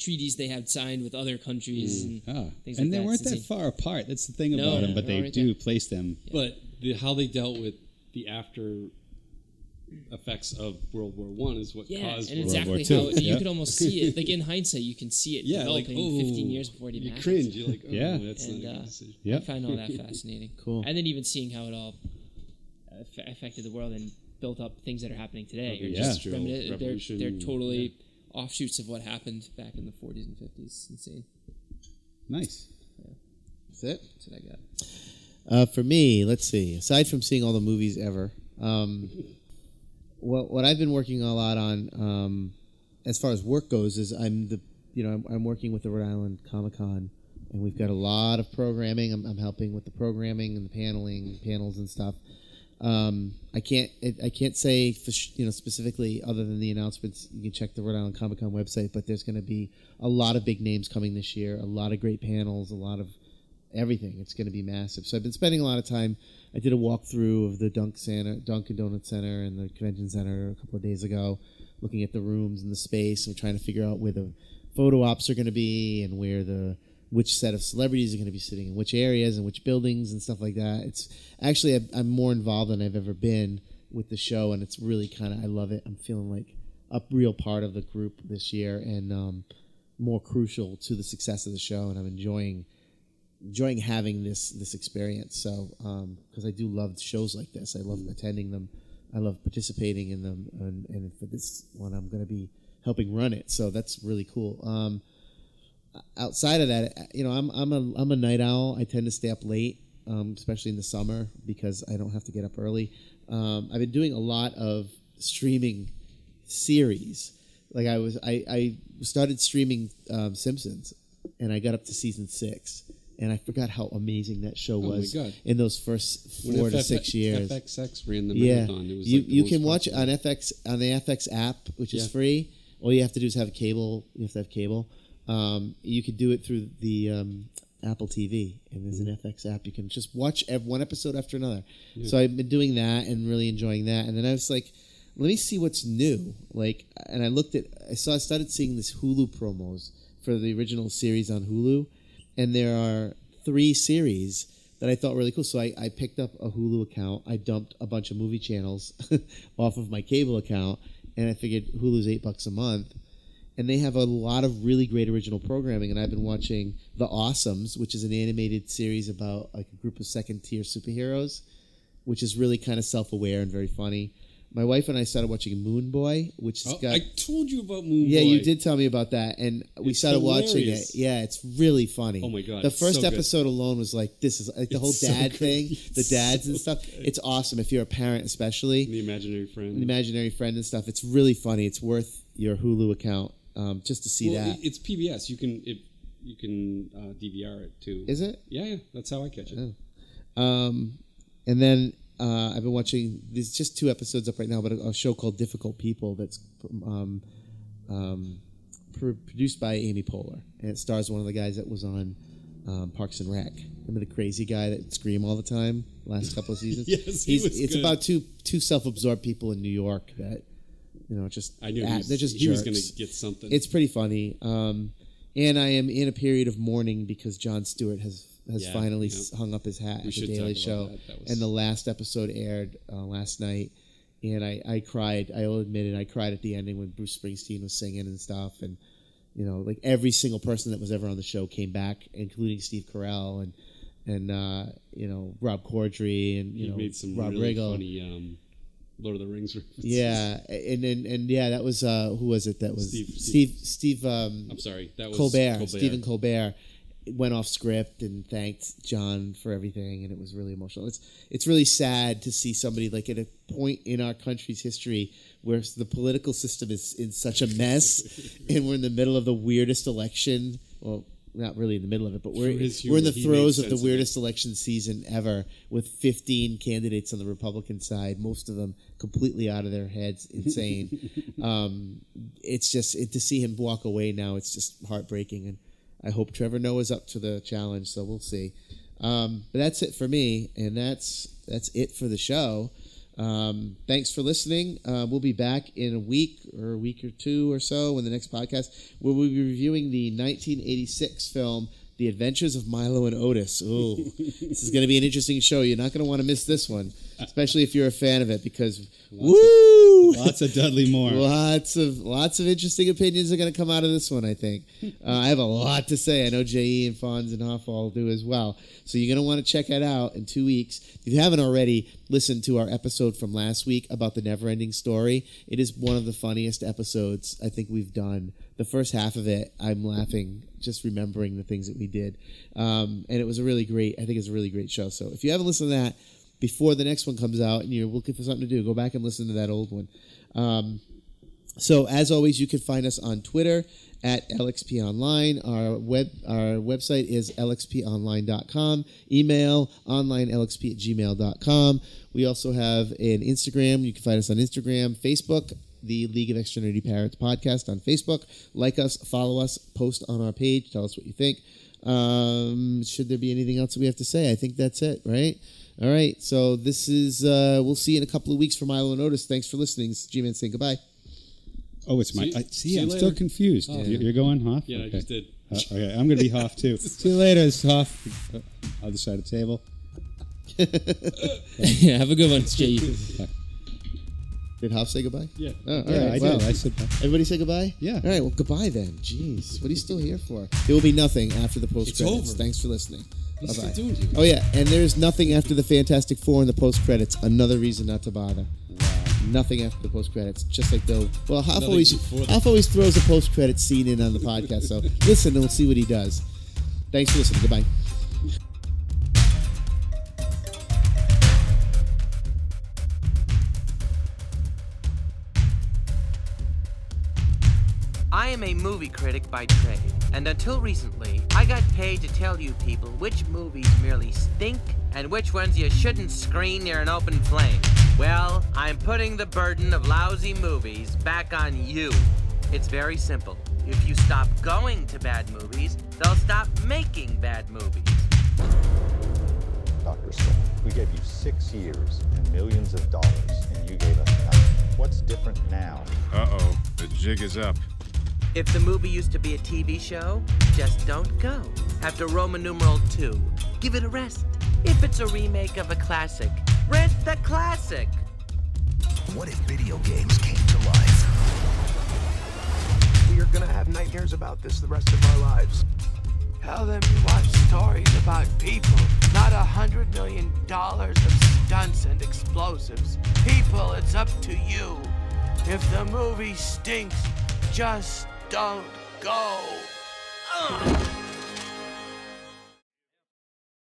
treaties they have signed with other countries. And, Ah, Things and like they that. weren't that insane. far apart. That's the thing No, about no, them, but they're right do there. place them. but the, how they dealt with the after effects of World War One is what yeah, caused and World War exactly how you Yeah. could almost see it. Like in hindsight, you can see it yeah, like developing oh, 15 years before it even you happens. cringe. You're like, oh, Yeah. that's And, not a uh, good decision. Yeah. I find all that fascinating. Cool. And then even seeing how it all affected the world and built up things that are happening today. The are Yeah. just Industrial reminiscent- they're, they're totally offshoots of what happened back in the 40s and 50s. It's insane. Nice. That's it. That's what I got. Uh, for me, let's see. Aside from seeing all the movies ever, um, what what I've been working a lot on, um, as far as work goes, is I'm the you know I'm, I'm working with the Rhode Island Comic Con, and we've got a lot of programming. I'm, I'm helping with the programming and the paneling, panels and stuff. Um, I can't I can't say you know specifically other than the announcements. You can check the Rhode Island Comic Con website, but there's going to be a lot of big names coming this year. A lot of great panels. A lot of everything. It's going to be massive. So I've been spending a lot of time. I did a walkthrough of the Dunk Center, Dunkin' Donut Center, and the Convention Center a couple of days ago, looking at the rooms and the space, and trying to figure out where the photo ops are going to be and where the which set of celebrities are going to be sitting in which areas and which buildings and stuff like that. It's actually I'm- more involved than I've ever been with the show, and it's really kind of I love it. I'm feeling like a real part of the group this year, and um, more crucial to the success of the show, and I'm enjoying enjoying having this this experience. So because I do love shows like this, I love attending them, I love participating in them, and, and for this one, I'm going to be helping run it. So that's really cool. Um, outside of that, you know, I'm I'm a I'm a night owl. I tend to stay up late, um, especially in the summer because I don't have to get up early. Um, I've been doing a lot of streaming series. Like I was, I, I started streaming um, Simpsons, and I got up to season six, and I forgot how amazing that show my was God. in those first When four to FF six years. FXX ran the yeah, marathon. It was you like you can watch it on FX on the FX app, which is free. All you have to do is have a cable. You have to have cable. Um, you could do it through the um, Apple TV, and there's an FX app. You can just watch ev- one episode after another. So I've been doing that and really enjoying that. And then I was like, let me see what's new. Like, and I looked at, I saw, I started seeing this Hulu promos for the original series on Hulu, and there are three series that I thought were really cool. So I, I picked up a Hulu account. I dumped a bunch of movie channels off of my cable account, and I figured Hulu's eight bucks a month and they have a lot of really great original programming. And I've been watching The Awesomes, which is an animated series about like a group of second tier superheroes, which is really kind of self aware and very funny. My wife and I started watching Moone Boy, which has Oh, got I told you about Moone yeah, Boy. Yeah, you did tell me about that, and we It's started watching it. Yeah, it's really funny. Oh my God, The first so good. episode alone was like this is like the whole It's so dad good. thing, the dads so and stuff. good. It's awesome if you're a parent, especially The imaginary friend. the imaginary friend and stuff. It's really funny. It's worth your Hulu account um, just to see well, that. it's PBS. You can it, you can uh, DVR it too. Is it? Yeah, yeah. That's how I catch it. Oh. Um, and then uh, I've been watching. There's just two episodes up right now, but a, a show called Difficult People that's um, um, pr- produced by Amy Poehler, and it stars one of the guys that was on um, Parks and Rec. Remember the crazy guy that scream all the time? Last couple of seasons. Yes, he He's, was it's good. about two two self-absorbed people in New York that you know just I knew he was, they're just he was going to get something. It's pretty funny. Um, and I am in a period of mourning because Jon Stewart has has Yeah, finally yeah. hung up his hat We at the Daily Show, that. That was- and the last episode aired uh, last night. And I, I cried. I will admit it. I cried at the ending when Bruce Springsteen was singing and stuff. And you know, like every single person that was ever on the show came back, including Steve Carell and and uh, you know Rob Corddry and you he know made some Rob really Riggle. funny um, Lord of the Rings references. Yeah, and, and and yeah, that was uh, who was it? That was Steve- Steve Steve, um, I'm sorry. That was Colbert, Stephen Colbert. went off script and thanked John for everything, and it was really emotional. It's it's really sad to see somebody like at a point in our country's history where the political system is in such a mess, and we're in the middle of the weirdest election. Well, not really in the middle of it, but we're we're in the throes of the sense of weirdest election season ever, with 15 candidates on the Republican side, most of them completely out of their heads, insane. um, it's just it, to see him walk away now. It's just heartbreaking, and I hope Trevor Noah's up to the challenge. So we'll see. Um, but that's it for me, and that's that's it for the show. Um, thanks for listening. Uh, we'll be back in a week or a week or two or so when the next podcast where we'll be reviewing the 1986 film The Adventures of Milo and Otis. Ooh, this is going to be an interesting show. You're not going to want to miss this one, especially if you're a fan of it because woo, Lots of Dudley Moore. Lots of lots of interesting opinions are going to come out of this one. I think uh, I have a lot to say. I know Je and Fonz and Hoffall do as well. So you're going to want to check that out in two weeks. If you haven't already, listen to our episode from last week about the never-ending story. It is one of the funniest episodes I think we've done. The first half of it, I'm laughing just remembering the things that we did, um, and it was a really great. I think it's a really great show. So if you haven't listened to that before the next one comes out and you're looking for something to do, go back and listen to that old one. Um, so as always, you can find us on Twitter at LXP Online. Our web our website is lxponline.com. Email onlinelxp at gmail.com. We also have an Instagram. You can find us on Instagram, Facebook, the League of Extraordinary Parents podcast on Facebook. Like us, follow us, post on our page, tell us what you think. Um, should there be anything else that we have to say? I think that's it, right? All right. So this is uh, we'll see you in a couple of weeks for Milo and Otis. Thanks for listening. This G-Man saying goodbye. Oh, it's my. See- I, see see, you I'm later. still confused. Oh. You're, you're going Hoff? Yeah, I just did. Uh, okay, I'm going to be Hoff too. see you later, it's Hoff. Uh, Other side of the table. yeah, have a good one, Jay. Did Hoff say goodbye? Yeah. Oh, all Yeah, right, I well, did. I said that. Everybody say goodbye? Yeah. All right, well, goodbye then. Jeez, what are you still here for? There will be nothing after the post credits. over. Thanks for listening. He's Bye-bye. still doing it. Oh, yeah, and there's nothing after the Fantastic Four and the post credits. Another reason not to bother. Nothing after the post credits. Just like though, well, Hoff Nothing always, before the- Hoff always throws a post credit scene in on the podcast. So listen and we'll see what he does. Thanks for listening. Goodbye. Am a movie critic by trade, and until recently, I got paid to tell you people which movies merely stink and which ones you shouldn't screen near an open flame. Well, I'm putting the burden of lousy movies back on you. It's very simple. If you stop going to bad movies, they'll stop making bad movies. Dr. Stone, we gave you six years and millions of dollars, and you gave us nothing. What's different now? Uh-oh, the jig is up. If the movie used to be a TV show, just don't go. After Roman numeral 2, give it a rest. If it's a remake of a classic, rent the classic. What if video games came to life? We are gonna have nightmares about this the rest of our lives. Tell them you watch stories about people, not a hundred million dollars of stunts and explosives. People, it's up to you. If the movie stinks, just don't go. Ugh.